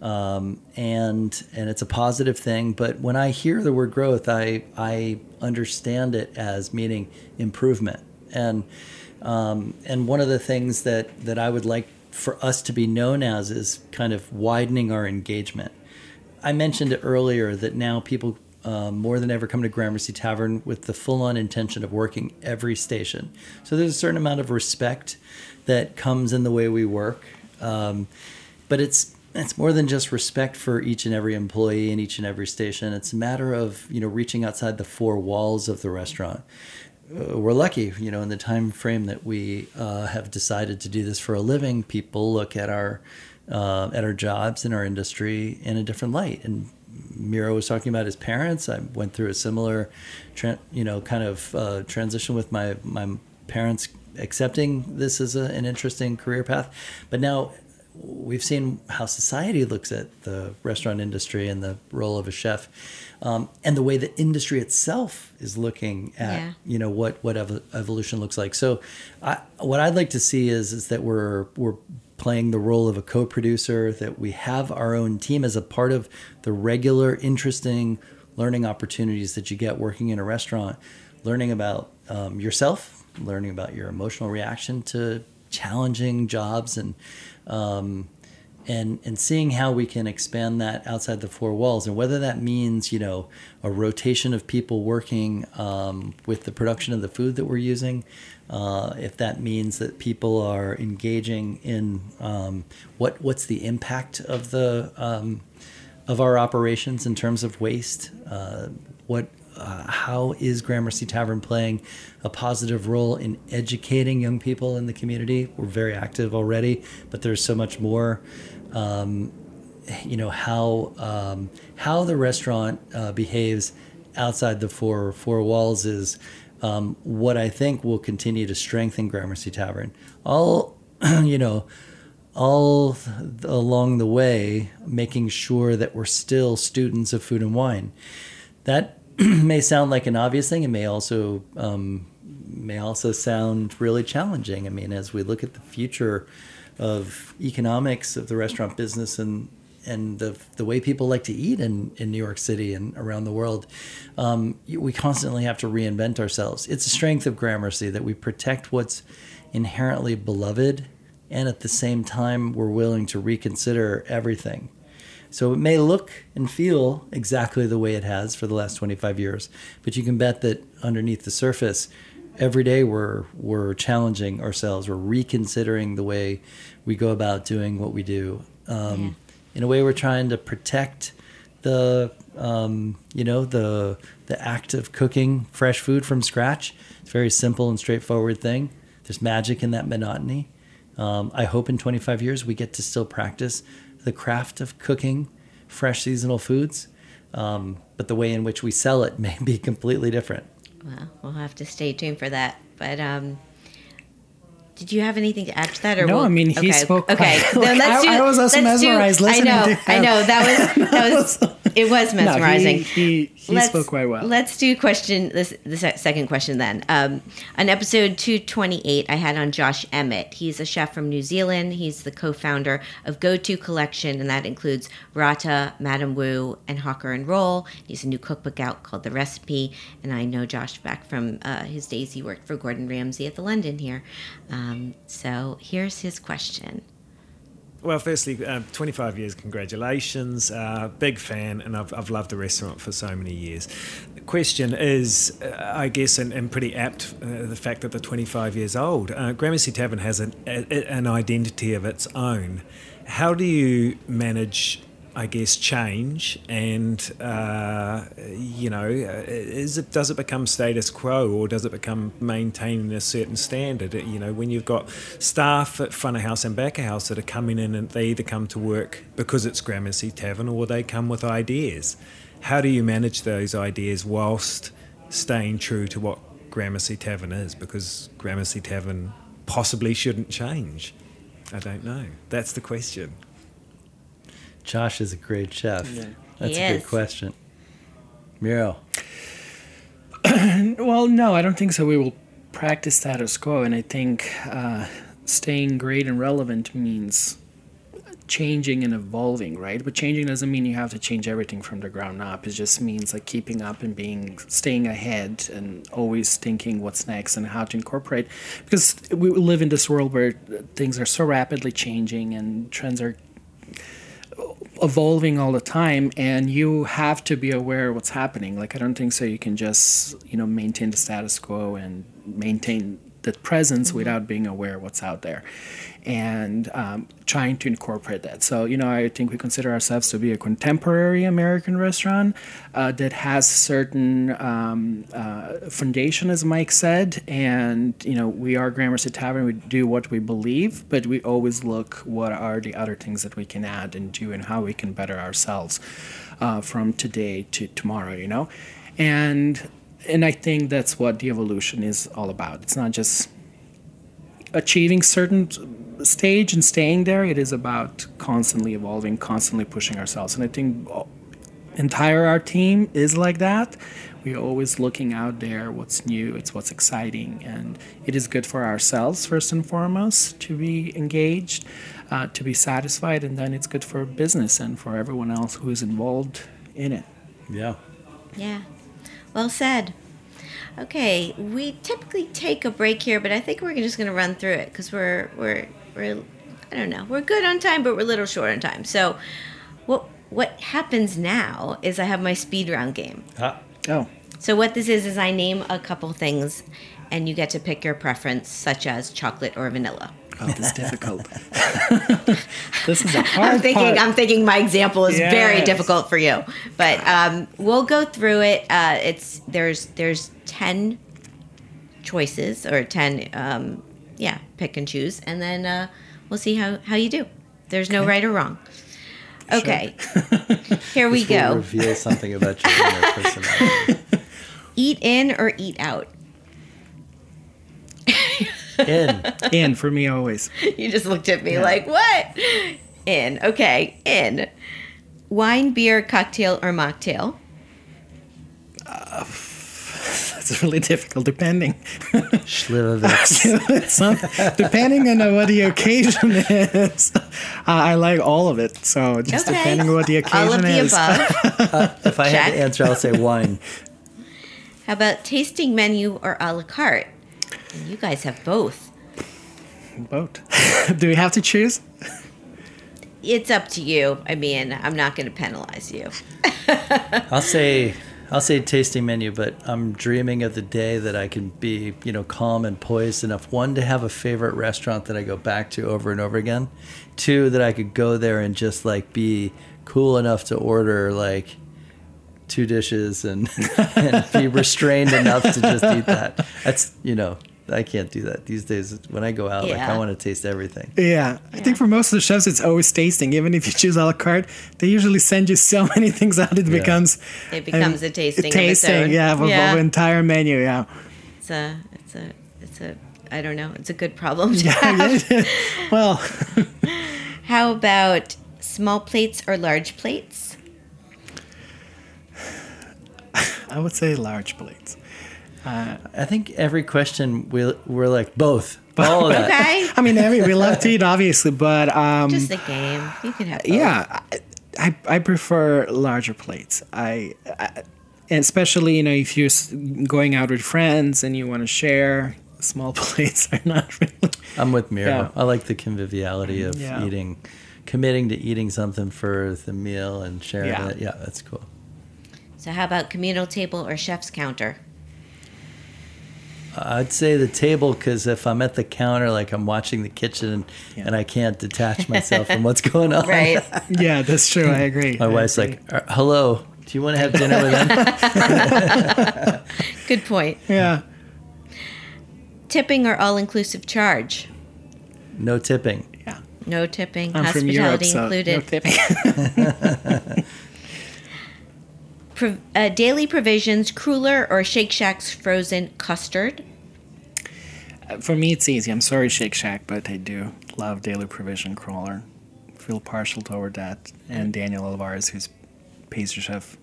um, and and it's a positive thing. But when I hear the word growth, I I understand it as meaning improvement, and um, and one of the things that that I would like for us to be known as is kind of widening our engagement. I mentioned earlier that now people um, more than ever come to Gramercy Tavern with the full on intention of working every station. So there's a certain amount of respect that comes in the way we work. Um, but it's it's more than just respect for each and every employee in each and every station. It's a matter of you know reaching outside the four walls of the restaurant. Uh, we're lucky, you know, in the time frame that we uh, have decided to do this for a living. People look at our uh, at our jobs in our industry in a different light, and Miro was talking about his parents. I went through a similar, tra- you know, kind of uh, transition with my my parents accepting this as a, an interesting career path. But now we've seen how society looks at the restaurant industry and the role of a chef, um, and the way the industry itself is looking at Yeah. you know what what ev- evolution looks like. So, I, what I'd like to see is is that we're we're playing the role of a co-producer, that we have our own team as a part of the regular, interesting learning opportunities that you get working in a restaurant, learning about um, yourself, learning about your emotional reaction to challenging jobs, and um, and and seeing how we can expand that outside the four walls, and whether that means you know a rotation of people working um, with the production of the food that we're using, uh, if that means that people are engaging in um, what what's the impact of the um, of our operations in terms of waste, uh, what uh, how is Gramercy Tavern playing a positive role in educating young people in the community? We're very active already, but there's so much more. Um, you know how um, how the restaurant uh, behaves outside the four four walls is um, what I think will continue to strengthen Gramercy Tavern. All you know, all along the way, making sure that we're still students of food and wine. That may sound like an obvious thing. It may also um, may also sound really challenging. I mean, as we look at the future of economics of the restaurant business and and the the way people like to eat in, in New York City and around the world, um, we constantly have to reinvent ourselves. It's a strength of Gramercy that we protect what's inherently beloved, and at the same time we're willing to reconsider everything. So it may look and feel exactly the way it has for the last 25 years, but you can bet that underneath the surface, every day we're we're challenging ourselves. We're reconsidering the way we go about doing what we do. Um, In a way, we're trying to protect the um, you know the the act of cooking fresh food from scratch. It's a very simple and straightforward thing. There's magic in that monotony. Um, I hope in 25 years we get to still practice the craft of cooking fresh seasonal foods, um, but the way in which we sell it may be completely different. Well, we'll have to stay tuned for that. But um, did you have anything to add to that? Or No, we'll- I mean, he okay. spoke Okay, quite- then like, let's I- do. I was also let's do- mesmerized I know, I know that was that was It was No, mesmerizing. he, he, he let's, spoke quite well. Let's do question this the second question then. Um, on episode 228, I had on Josh Emmett. He's a chef from New Zealand. He's the co-founder of Go To Collection, and that includes Rata, Madam Wu, and Hawker and Roll. He's a new cookbook out called The Recipe, and I know Josh back from uh, his days he worked for Gordon Ramsay at the London here. Um, so here's his question. Well, firstly, uh, 25 years, congratulations. Uh, big fan, and I've, I've loved the restaurant for so many years. The question is, uh, I guess, and, and pretty apt, uh, the fact that they're 25 years old. Uh, Gramercy Tavern has an, a, an identity of its own. How do you manage, I guess, change and, uh, you know, is it, does it become status quo or does it become maintaining a certain standard? You know, when you've got staff at front of house and back of house that are coming in and they either come to work because it's Gramercy Tavern or they come with ideas. How do you manage those ideas whilst staying true to what Gramercy Tavern is? Because Gramercy Tavern possibly shouldn't change. I don't know. That's the question. Josh is a great chef. That's He a is. good question. Muriel. Well, no, I don't think so. We will practice status quo, and I think uh, staying great and relevant means changing and evolving, right? But changing doesn't mean you have to change everything from the ground up. It just means like keeping up and being staying ahead and always thinking what's next and how to incorporate. Because we live in this world where things are so rapidly changing and trends are evolving all the time and you have to be aware of what's happening. Like i don't think so you can just you know maintain the status quo and maintain the presence mm-hmm. without being aware of what's out there and um, trying to incorporate that. So you know i think we consider ourselves to be a contemporary american restaurant uh, that has certain um, uh, foundation as mike said and you know we are gramercy tavern we do what we believe but we always look what are the other things that we can add and do and how we can better ourselves uh, from today to tomorrow you know? And and i think that's what the evolution is all about. It's not just achieving certain stage and staying there it is about constantly evolving constantly pushing ourselves and i think entire our team is like that we're always looking out there what's new it's what's exciting and it is good for ourselves first and foremost to be engaged uh, to be satisfied and then it's good for business and for everyone else who is involved in it Yeah. Yeah. Well said. Okay, we typically take a break here, but I think we're just going to run through it because we're we're we're I don't know we're good on time, but we're a little short on time. So, what what happens now is I have my speed round game. Ah, oh So what this is is I name a couple things, and you get to pick your preference, such as chocolate or vanilla. This is difficult this is a hard I'm thinking. part. I'm thinking. My example is very difficult for you, but um, we'll go through it. Uh, it's there's there's ten choices or ten. Um, yeah, pick and choose, and then uh, we'll see how how you do. There's no right or wrong. Okay, here we go. reveal something about your inner personality. Eat in or eat out. In. in for me always You just looked at me like what? In. Okay, in. Wine, beer, cocktail, or mocktail. That's really difficult, depending. Slivovitz. Some, depending on what the occasion is. Uh, I like all of it. So just Okay. depending on what the occasion All of the is. above. if I had Check. to answer, I'll say wine. How about tasting menu or a la carte? And you guys have both. Both. Do we have to choose? It's up to you. I mean, I'm not going to penalize you. I'll say I'll say tasting menu, but I'm dreaming of the day that I can be, you know, calm and poised enough. One to have a favorite restaurant that I go back to over and over again. Two that I could go there and just like be cool enough to order like two dishes and, and be restrained enough to just eat that. That's you know, I can't do that these days. When I go out, like I want to taste everything. Yeah. I think for most of the chefs, it's always tasting. Even if you choose a la carte, they usually send you so many things out. It becomes It becomes um, a tasting. of its tasting. own. Yeah, of, of yeah. an entire menu. Yeah. It's a, it's a, it's a. I don't know. It's a good problem to have. well, How about small plates or large plates? I would say large plates. I think every question we we're like both. All of that. Okay. I mean, every, we love to eat, obviously, but um, Just the game. You can have both. yeah, I, I, I prefer larger plates. I, I, especially you know if you're going out with friends and you want to share, small plates are not really. I'm with Miro. Yeah. I like the conviviality of Yeah. eating, committing to eating something for the meal and sharing Yeah. it. Yeah, that's cool. So how about communal table or chef's counter? I'd say the table because if I'm at the counter, like I'm watching the kitchen Yeah. and I can't detach myself from what's going on. Right. Yeah, that's true. I agree. My I wife's agree. like, "Uh, "Hello, do you want to have dinner with them?" Good point. yeah, Tipping or all-inclusive charge? no tipping. yeah. No tipping. I'm from Europe, hospitality so included. no tipping. Pro- uh, daily provisions, cruller or Shake Shack's frozen custard. For me, it's easy. I'm sorry, Shake Shack, but I do love Daily Provision Cruller. Feel partial toward that. And Daniel Alvarez, who's pastry chef.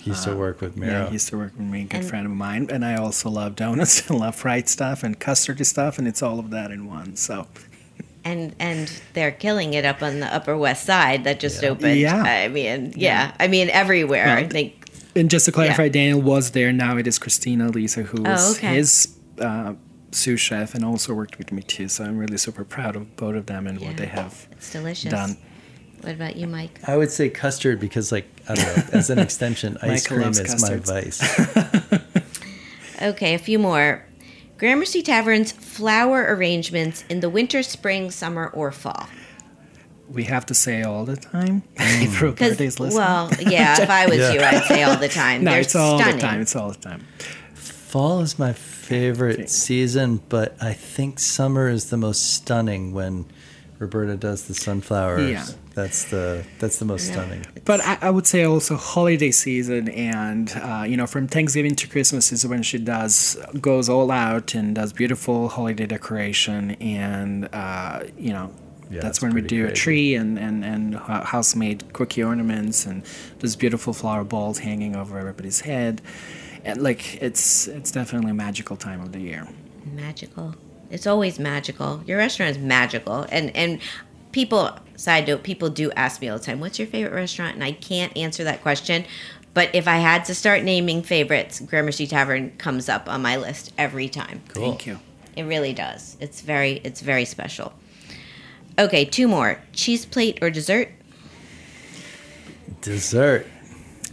He used to work with me. Yeah, he used to work with me, a good And- friend of mine. And I also love donuts. I love fried stuff and custardy stuff, and it's all of that in one. So And and they're killing it up on the Upper West Side that just Yeah. opened. Yeah. I mean, yeah. I mean everywhere. I think And just to clarify, Yeah. Daniel was there. Now it is Christina Lisa, who Oh, okay. his uh, sous chef and also worked with me too. So I'm really super proud of both of them and Yeah. what they have it's delicious. done. What about you, Mike? I would say custard because, like, I don't know, as an extension, ice cream is custards. my vice. Okay, a few more. Gramercy Tavern's flower arrangements in the winter, spring, summer, or fall. We have to say all the time. Mm. if Roberta's Because, listening. well, yeah, if I was Yeah. you, I'd say all the time. no, They're it's all stunning. the time. It's all the time. Fall is my favorite season, but I think summer is the most stunning when Roberta does the sunflowers. Yeah. That's the that's the most stunning. But I, I would say also holiday season and uh, you know from Thanksgiving to Christmas is when she does goes all out and does beautiful holiday decoration and uh, you know Yeah, that's when we pretty do a tree and and and house made cookie ornaments and those beautiful flower balls hanging over everybody's head and like it's it's definitely a magical time of the year. Magical. It's always magical. Your restaurant is magical. And and people side note, people do ask me all the time, what's your favorite restaurant? And I can't answer that question. But if I had to start naming favorites, Gramercy Tavern comes up on my list every time. Cool. Thank you. It really does. It's very it's very special. Okay, two more. Cheese plate or dessert? Dessert.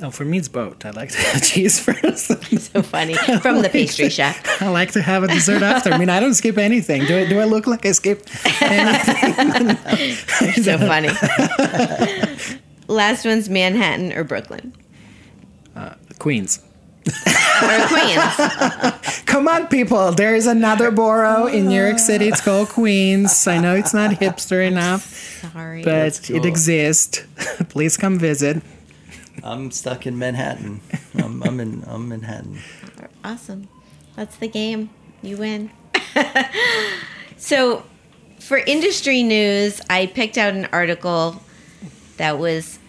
Oh, for me it's both. I like to have cheese first. So funny. From the pastry chef. I like to have a dessert after. I mean, I don't skip anything. Do I, do I look like I skip anything? So funny. Last one's Manhattan or Brooklyn. Uh, Queens. Or Queens. Come on, people. There is another borough in New York City. It's called Queens. I know it's not hipster enough, Sorry. but it exists. Please come visit. I'm stuck in Manhattan. I'm, I'm in I'm Manhattan. Awesome. That's the game. You win. so, for industry news, I picked out an article that was,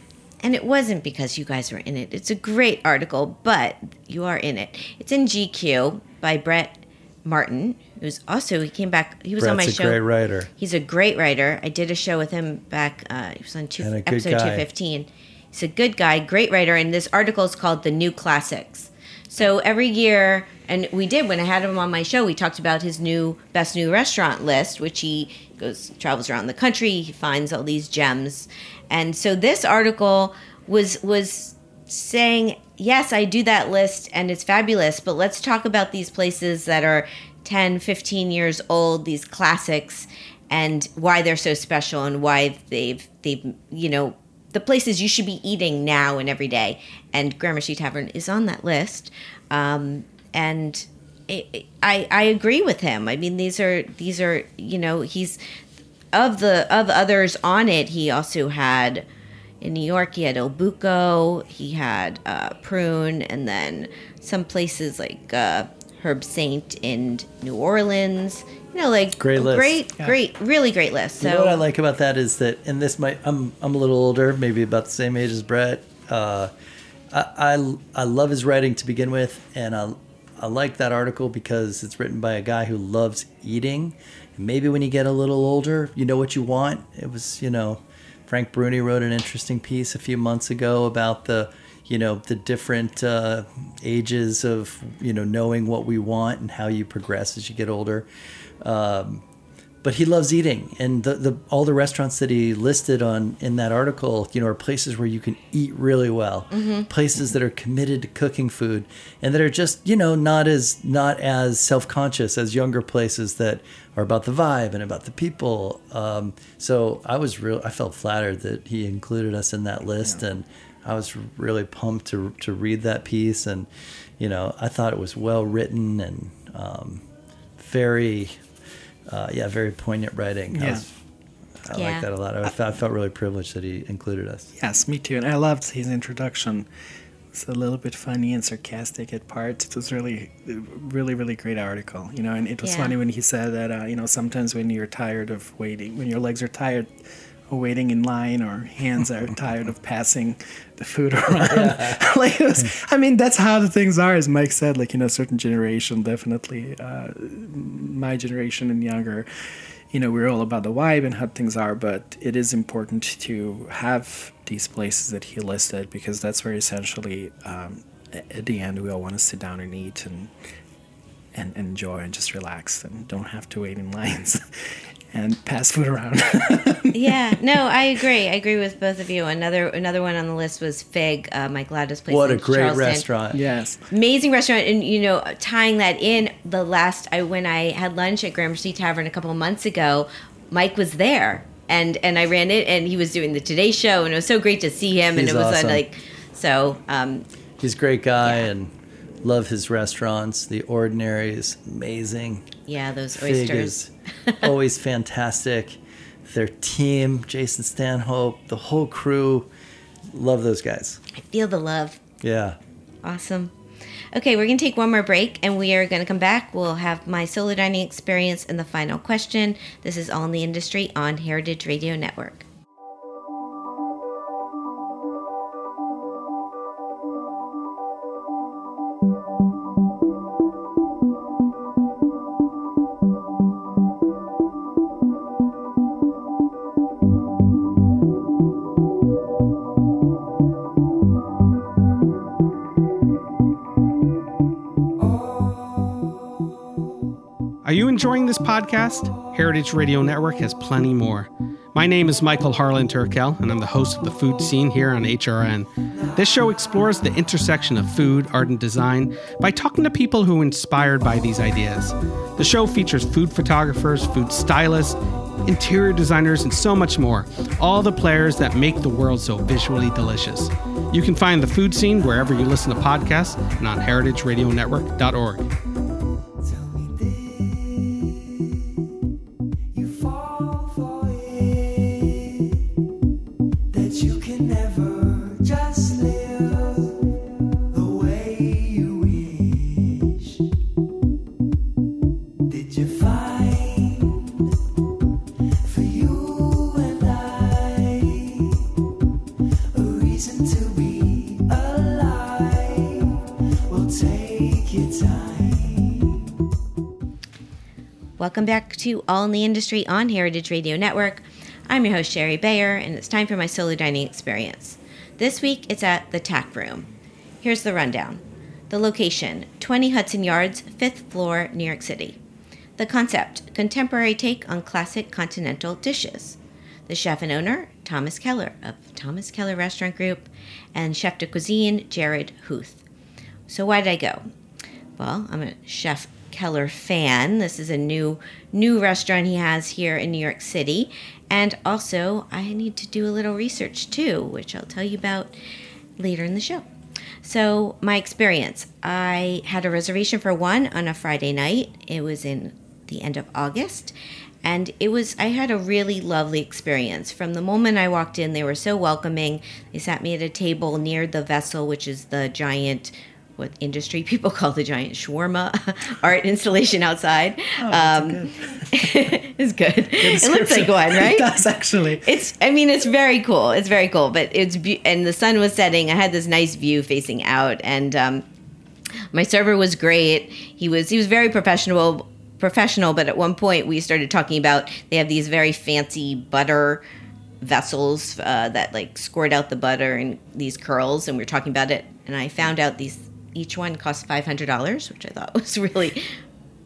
and it wasn't because you guys were in it. It's a great article, but you are in it. It's in GQ by Brett Martin, who's also, he came back, he was on my Brett's a show. great writer. He's a great writer. I did a show with him back. Uh, he was on two, And a good episode guy. two fifteen. He's a good guy, great writer, and this article is called "The New Classics." So every year, and we did when I had him on my show, we talked about his new best new restaurant list, which he goes travels around the country. He finds all these gems, and so this article was was saying, yes, I do that list and it's fabulous, but let's talk about these places that are 10, 15 years old, these classics, and why they're so special and why they've, they've, you know, the places you should be eating now and every day. And Gramercy Tavern is on that list. Um, and it, I, I agree with him. I mean, these are, these are, you know, he's, of the, of others on it, he also had, in New York, he had Il Buco, he had uh, Prune, and then some places like uh, Herbsaint in New Orleans. You know, like Great list. great, great, really great list. So You know what I like about that is that, and this might, I'm, I'm a little older, maybe about the same age as Brett. Uh, I, I, I love his writing to begin with, and I, I like that article because it's written by a guy who loves eating. And maybe when you get a little older, you know what you want. It was, you know, Frank Bruni wrote an interesting piece a few months ago about the, you know, the different uh, ages of, you know, knowing what we want and how you progress as you get older. Um, but he loves eating. And the, the all the restaurants that he listed on in that article you know are places where you can eat really well. Mhm. places that are committed to cooking food and that are just you know not as not as self-conscious as younger places that are about the vibe and about the people. Um, so i was real i felt flattered that he included us in that list and i was really pumped to to read that piece. And you know i thought it was well written and um, very uh, yeah, very poignant writing. I, Yeah. was, I Yeah. like that a lot. I, felt, I felt really privileged that he included us. Yes, me too. And I loved his introduction. It's a little bit funny and sarcastic at parts. It was really, really, really great article. You know, and it was Yeah. funny when he said that. Uh, you know, sometimes when you're tired of waiting, when your legs are tired of waiting in line, or hands are tired of passing the food around. like, it was, I mean, that's how the things are. As Mike said, like you know, certain generation definitely, uh, my generation and younger you know, we're all about the vibe and how things are, but it is important to have these places that he listed because that's where essentially, um, at the end, we all want to sit down and eat and and enjoy and just relax and don't have to wait in lines and pass food around. yeah, no, I agree. I agree with both of you. Another another one on the list was Fig, uh, Mike Lata's place. What a great Charleston. restaurant. Yes. amazing restaurant and you know tying that in the last i when i had lunch at gramercy tavern a couple of months ago mike was there and and i ran it and he was doing the today show and it was so great to see him and it was uh, awesome. like so um He's a great guy and love his restaurants. The Ordinary is amazing. Yeah, those oysters. always fantastic. Their team, Jason Stanhope, the whole crew, love those guys. i feel the love Yeah. awesome okay we're gonna take one more break and we are gonna come back we'll have my solo dining experience and the final question this is all in the industry on heritage radio network enjoying this podcast? Heritage Radio Network has plenty more. My name is Michael Harlan Turkel, and I'm the host of the food scene here on HRN. This show explores the intersection of food, art, and design by talking to people who are inspired by these ideas. The show features food photographers, food stylists, interior designers, and so much more. All the players that make the world so visually delicious. You can find the food scene wherever you listen to podcasts and on heritageradionetwork.org. to All in the Industry on Heritage Radio Network. I'm your host, Shari Bayer, and it's time for my solo dining experience. This week, it's at the Tack Room. Here's the rundown the location 20 Hudson Yards, 5th floor, New York City. The concept contemporary take on classic continental dishes. The chef and owner, Thomas Keller of Thomas Keller Restaurant Group, and chef de cuisine, Jared Huth. So, why did I go? Well, I'm a Chef Keller fan. This is a new new restaurant he has here in New York City, and also I need to do a little research too, which I'll tell you about later in the show. So, my experience I had a reservation for one on a Friday night. It was in the end of August. And it was, I had a really lovely experience. From the moment I walked in, they were so welcoming. They sat me at a table near the vessel, which is the giant, what industry people call the giant shawarma art installation outside. Oh, um, it's good. It looks like one, right? It does actually. It's. I mean, it's very cool. It's very cool. But it's be- and the sun was setting. I had this nice view facing out, and um, my server was great. He was. He was very professional. Professional. But at one point, we started talking about they have these very fancy butter vessels uh, that like squirt out the butter in these curls, and we were talking about it. And I found out these each one cost five hundred dollars, which I thought was really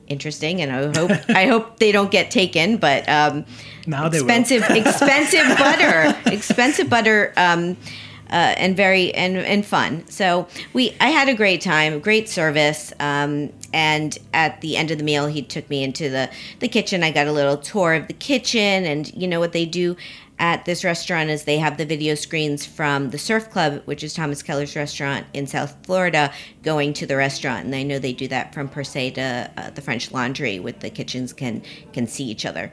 interesting. And I hope I hope they don't get taken, but. Um, Now expensive expensive butter expensive butter um uh, and very and and fun so we i had a great time great service um and at the end of the meal he took me into the the kitchen i got a little tour of the kitchen and you know what they do at this restaurant is they have the video screens from the surf club which is thomas keller's restaurant in south florida going to the restaurant and i know they do that from per se to uh, the french laundry with the kitchens can can see each other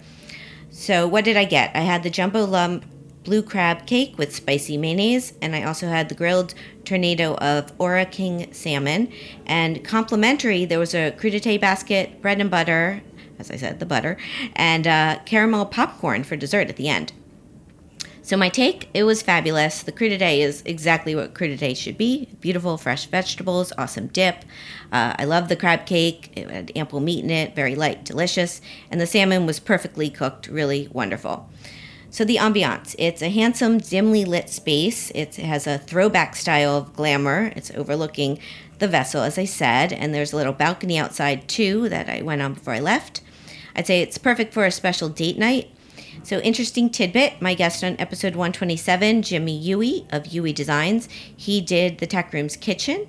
so what did I get? I had the jumbo lump blue crab cake with spicy mayonnaise, and I also had the grilled tournedos of Ora King salmon. And complimentary, there was a crudité basket, bread and butter, as I said, the butter, and uh, caramel popcorn for dessert at the end. So my take, it was fabulous. The crudité is exactly what crudité should be. Beautiful, fresh vegetables, awesome dip. Uh, I love the crab cake. It had ample meat in it, very light, delicious. And the salmon was perfectly cooked, really wonderful. So the ambiance, it's a handsome, dimly lit space. It has a throwback style of glamour. It's overlooking the vessel, as I said, and there's a little balcony outside too that I went on before I left. I'd say it's perfect for a special date night. So, interesting tidbit my guest on episode 127, Jimmy Yui of Yui Designs, he did the Tack Room's kitchen.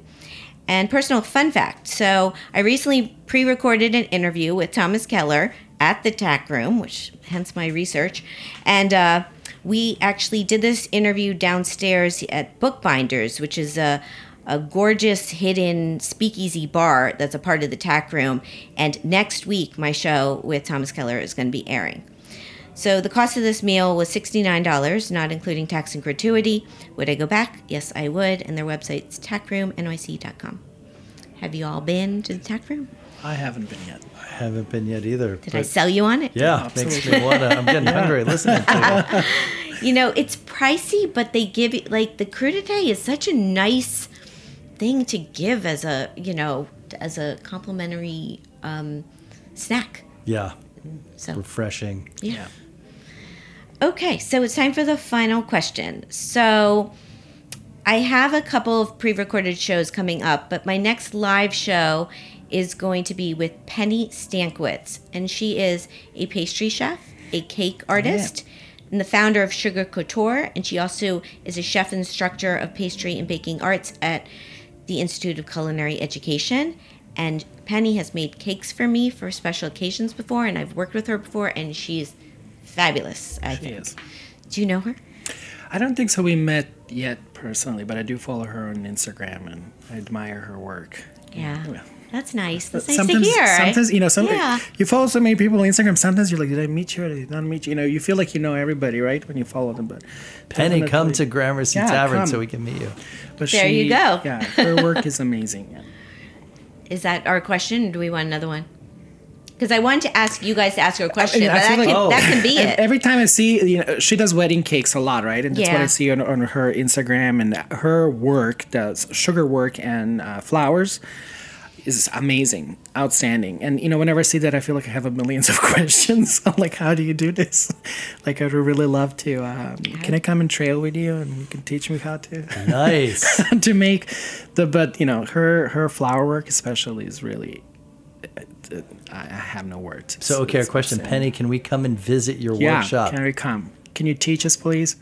And personal fun fact so, I recently pre recorded an interview with Thomas Keller at the Tech Room, which hence my research. And uh, we actually did this interview downstairs at Bookbinders, which is a a gorgeous hidden speakeasy bar that's a part of the tack room. And next week, my show with Thomas Keller is going to be airing. So the cost of this meal was $69, not including tax and gratuity. Would I go back? Yes, I would. And their website's tackroomnyc.com. Have you all been to the tack room? I haven't been yet. I haven't been yet either. Did I sell you on it? Yeah, makes me wanna. I'm getting Yeah. hungry listening to it. You know, it's pricey, but they give you like the crudité is such a nice thing to give as a you know as a complimentary um, snack. Yeah, So refreshing. yeah. Okay, so it's time for the final question. So I have a couple of pre-recorded shows coming up, but my next live show is going to be with Penny Stankiewicz, and she is a pastry chef, a cake oh, artist, and the founder of Sugar Couture, and she also is a chef instructor of pastry and baking arts at the Institute of Culinary Education. And Penny has made cakes for me for special occasions before, and I've worked with her before, and she's fabulous. I She think. is. Do you know her? I don't think so. We met yet personally, but I do follow her on Instagram and I admire her work. Yeah. That's nice. That's nice sometimes, to hear. Sometimes you know, some Yeah. you follow so many people on Instagram. Sometimes you're like, did I meet you or did I not meet you? You know, you feel like you know everybody, right, when you follow them. But Penny, come to Gramercy Yeah, Tavern come. so we can meet you. But There you go. Yeah, her work is amazing. Yeah. Is that our question, or do we want another one? Because I wanted to ask you guys to ask her a question, I but that, feel can, like- that can be And it. Every time I see, you know, she does wedding cakes a lot, right? And that's what I see on, on her Instagram and her work does sugar work and uh, flowers is amazing, outstanding. And you know, whenever I see that, I feel like I have a millions of questions. I'm like, how do you do this? Like, I'd really love to. Um, can I come and trail with you, and you can teach me how to? Nice. to make the, but you know, her her flower work especially is really. I I have no words. So, okay, our It's question, outstanding. Penny, can we come and visit your Yeah, workshop? can we come? Can you teach us, please?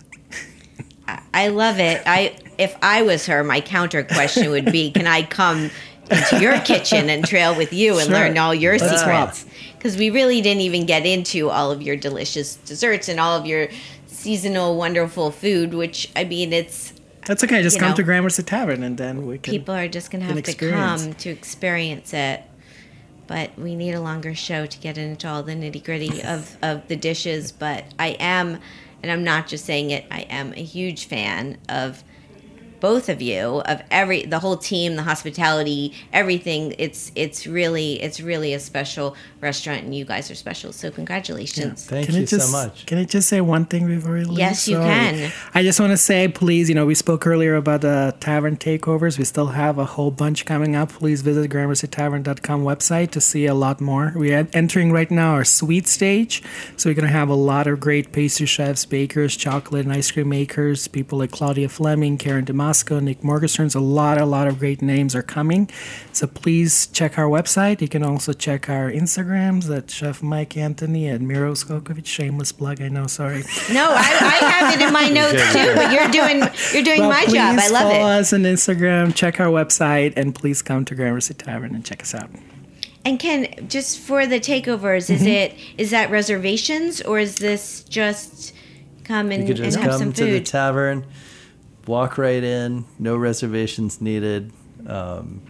I love it. I if I was her, my counter question would be, can I come into your kitchen and trail with you and Sure. learn all your Let's secrets? Because we really didn't even get into all of your delicious desserts and all of your seasonal wonderful food. Which I mean, it's That's okay. Just come know. to Gramercy Tavern, and then we can. people are just gonna have to come to experience it. But we need a longer show to get into all the nitty gritty of, of the dishes. But I am, and I'm not just saying it, I am a huge fan of both of you, of every the whole team, the hospitality, everything. It's it's really it's really a special restaurant, and you guys are special. So congratulations. Thank Can you just, so much. Can I just say one thing before we leave? Yes, you Sorry. can. I just want to say, please, you know, we spoke earlier about the tavern takeovers. We still have a whole bunch coming up. Please visit gramercytavern.com website to see a lot more. We are entering right now our sweet stage, so we're going to have a lot of great pastry chefs, bakers, chocolate and ice cream makers, people like Claudia Fleming, Karen DeMasco, Nick Morgenstern's. A lot, a lot of great names are coming. So please check our website. You can also check our Instagrams at Chef Mike Anthony and Miro Uskokovic. Shameless plug, I know. Sorry. No, I, I have it in my notes too. But you're doing you're doing Well, my job. I please love follow it. us on Instagram, check our website, and please come to Gramercy Tavern and check us out. And Ken, just for the takeovers, is Mhm. it is that reservations or is this just come and, You could just and have come some to the tavern, walk right in, no reservations needed. Um,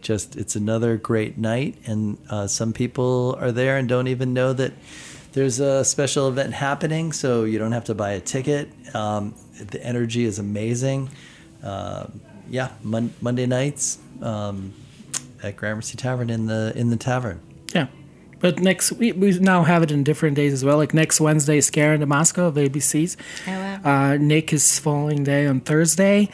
just it's another great night, and uh, some people are there and don't even know that there's a special event happening, so you don't have to buy a ticket. Um, the energy is amazing. Um yeah, Mon- Monday nights um, at Gramercy Tavern in the in the tavern. Yeah. But next we, we now have it in different days as well. Like next Wednesday is Karen DeMasco of ABC's. Oh, wow. Uh, Nick is following day on Thursday.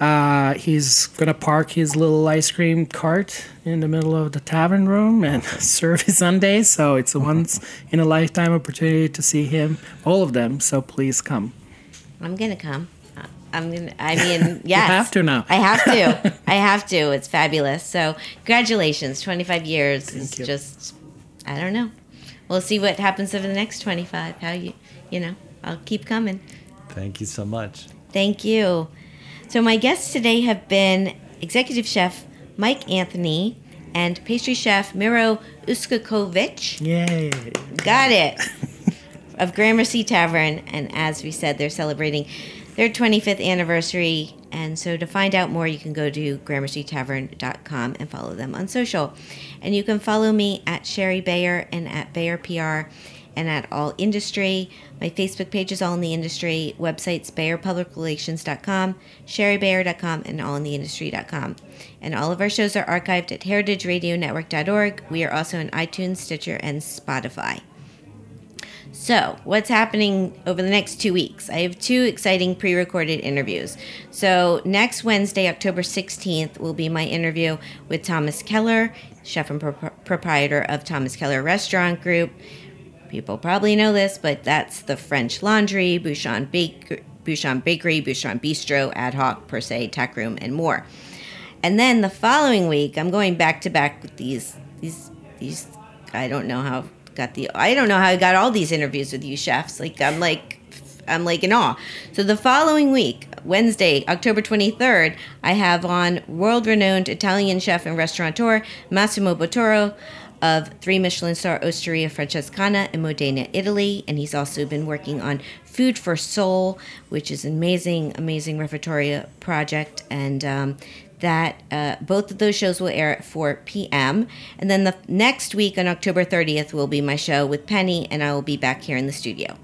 Uh, he's gonna park his little ice cream cart in the middle of the tavern room and serve his sundaes. So it's a once in a lifetime opportunity to see him, all of them. So please come. I'm gonna come. Uh, I'm gonna. I mean, yes. You have to now. I have to. I have to. It's fabulous. So, congratulations. 25 years is you. just. I don't know. We'll see what happens over the next 25. How you, you know, I'll keep coming. Thank you so much. Thank you. So, my guests today have been executive chef Mike Anthony and pastry chef Miro Uskokovic. Yay. Got it. of Gramercy Tavern. And as we said, they're celebrating their 25th anniversary. And so to find out more, you can go to gramercytavern.com and follow them on social. And you can follow me at Shari Bayer and at Bayer PR and at All Industry. My Facebook page is All in the Industry. Websites BayerPublicRelations.com, ShariBayer.com, and AllInTheIndustry.com. And all of our shows are archived at HeritageRadioNetwork.org. We are also on iTunes, Stitcher, and Spotify. So, what's happening over the next two weeks? I have two exciting pre recorded interviews. So, next Wednesday, October 16th, will be my interview with Thomas Keller, chef and pro- proprietor of Thomas Keller Restaurant Group. People probably know this, but that's the French Laundry, Bouchon, Bake- Bouchon Bakery, Bouchon Bistro, Ad Hoc, Per Se, Tack Room, and more. And then the following week, I'm going back to back with these these these. I don't know how got the. I don't know how I got all these interviews with you chefs. Like I'm like. I'm like in awe. So the following week, Wednesday, October 23rd, I have on world-renowned Italian chef and restaurateur Massimo Bottura of three Michelin star Osteria Francescana in Modena, Italy, and he's also been working on Food for Soul, which is an amazing, amazing repertory project, and um, that uh, both of those shows will air at 4 p.m. And then the next week on October 30th will be my show with Penny, and I will be back here in the studio.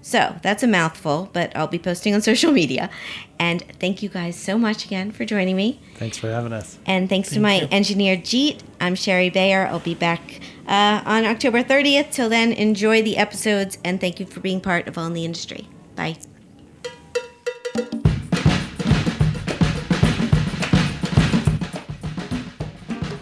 So that's a mouthful, but I'll be posting on social media. And thank you guys so much again for joining me. Thanks for having us. And thanks to my you. engineer, Jeet. I'm Shari Bayer. I'll be back uh, on October 30th. Till then, enjoy the episodes and thank you for being part of All in the Industry. Bye.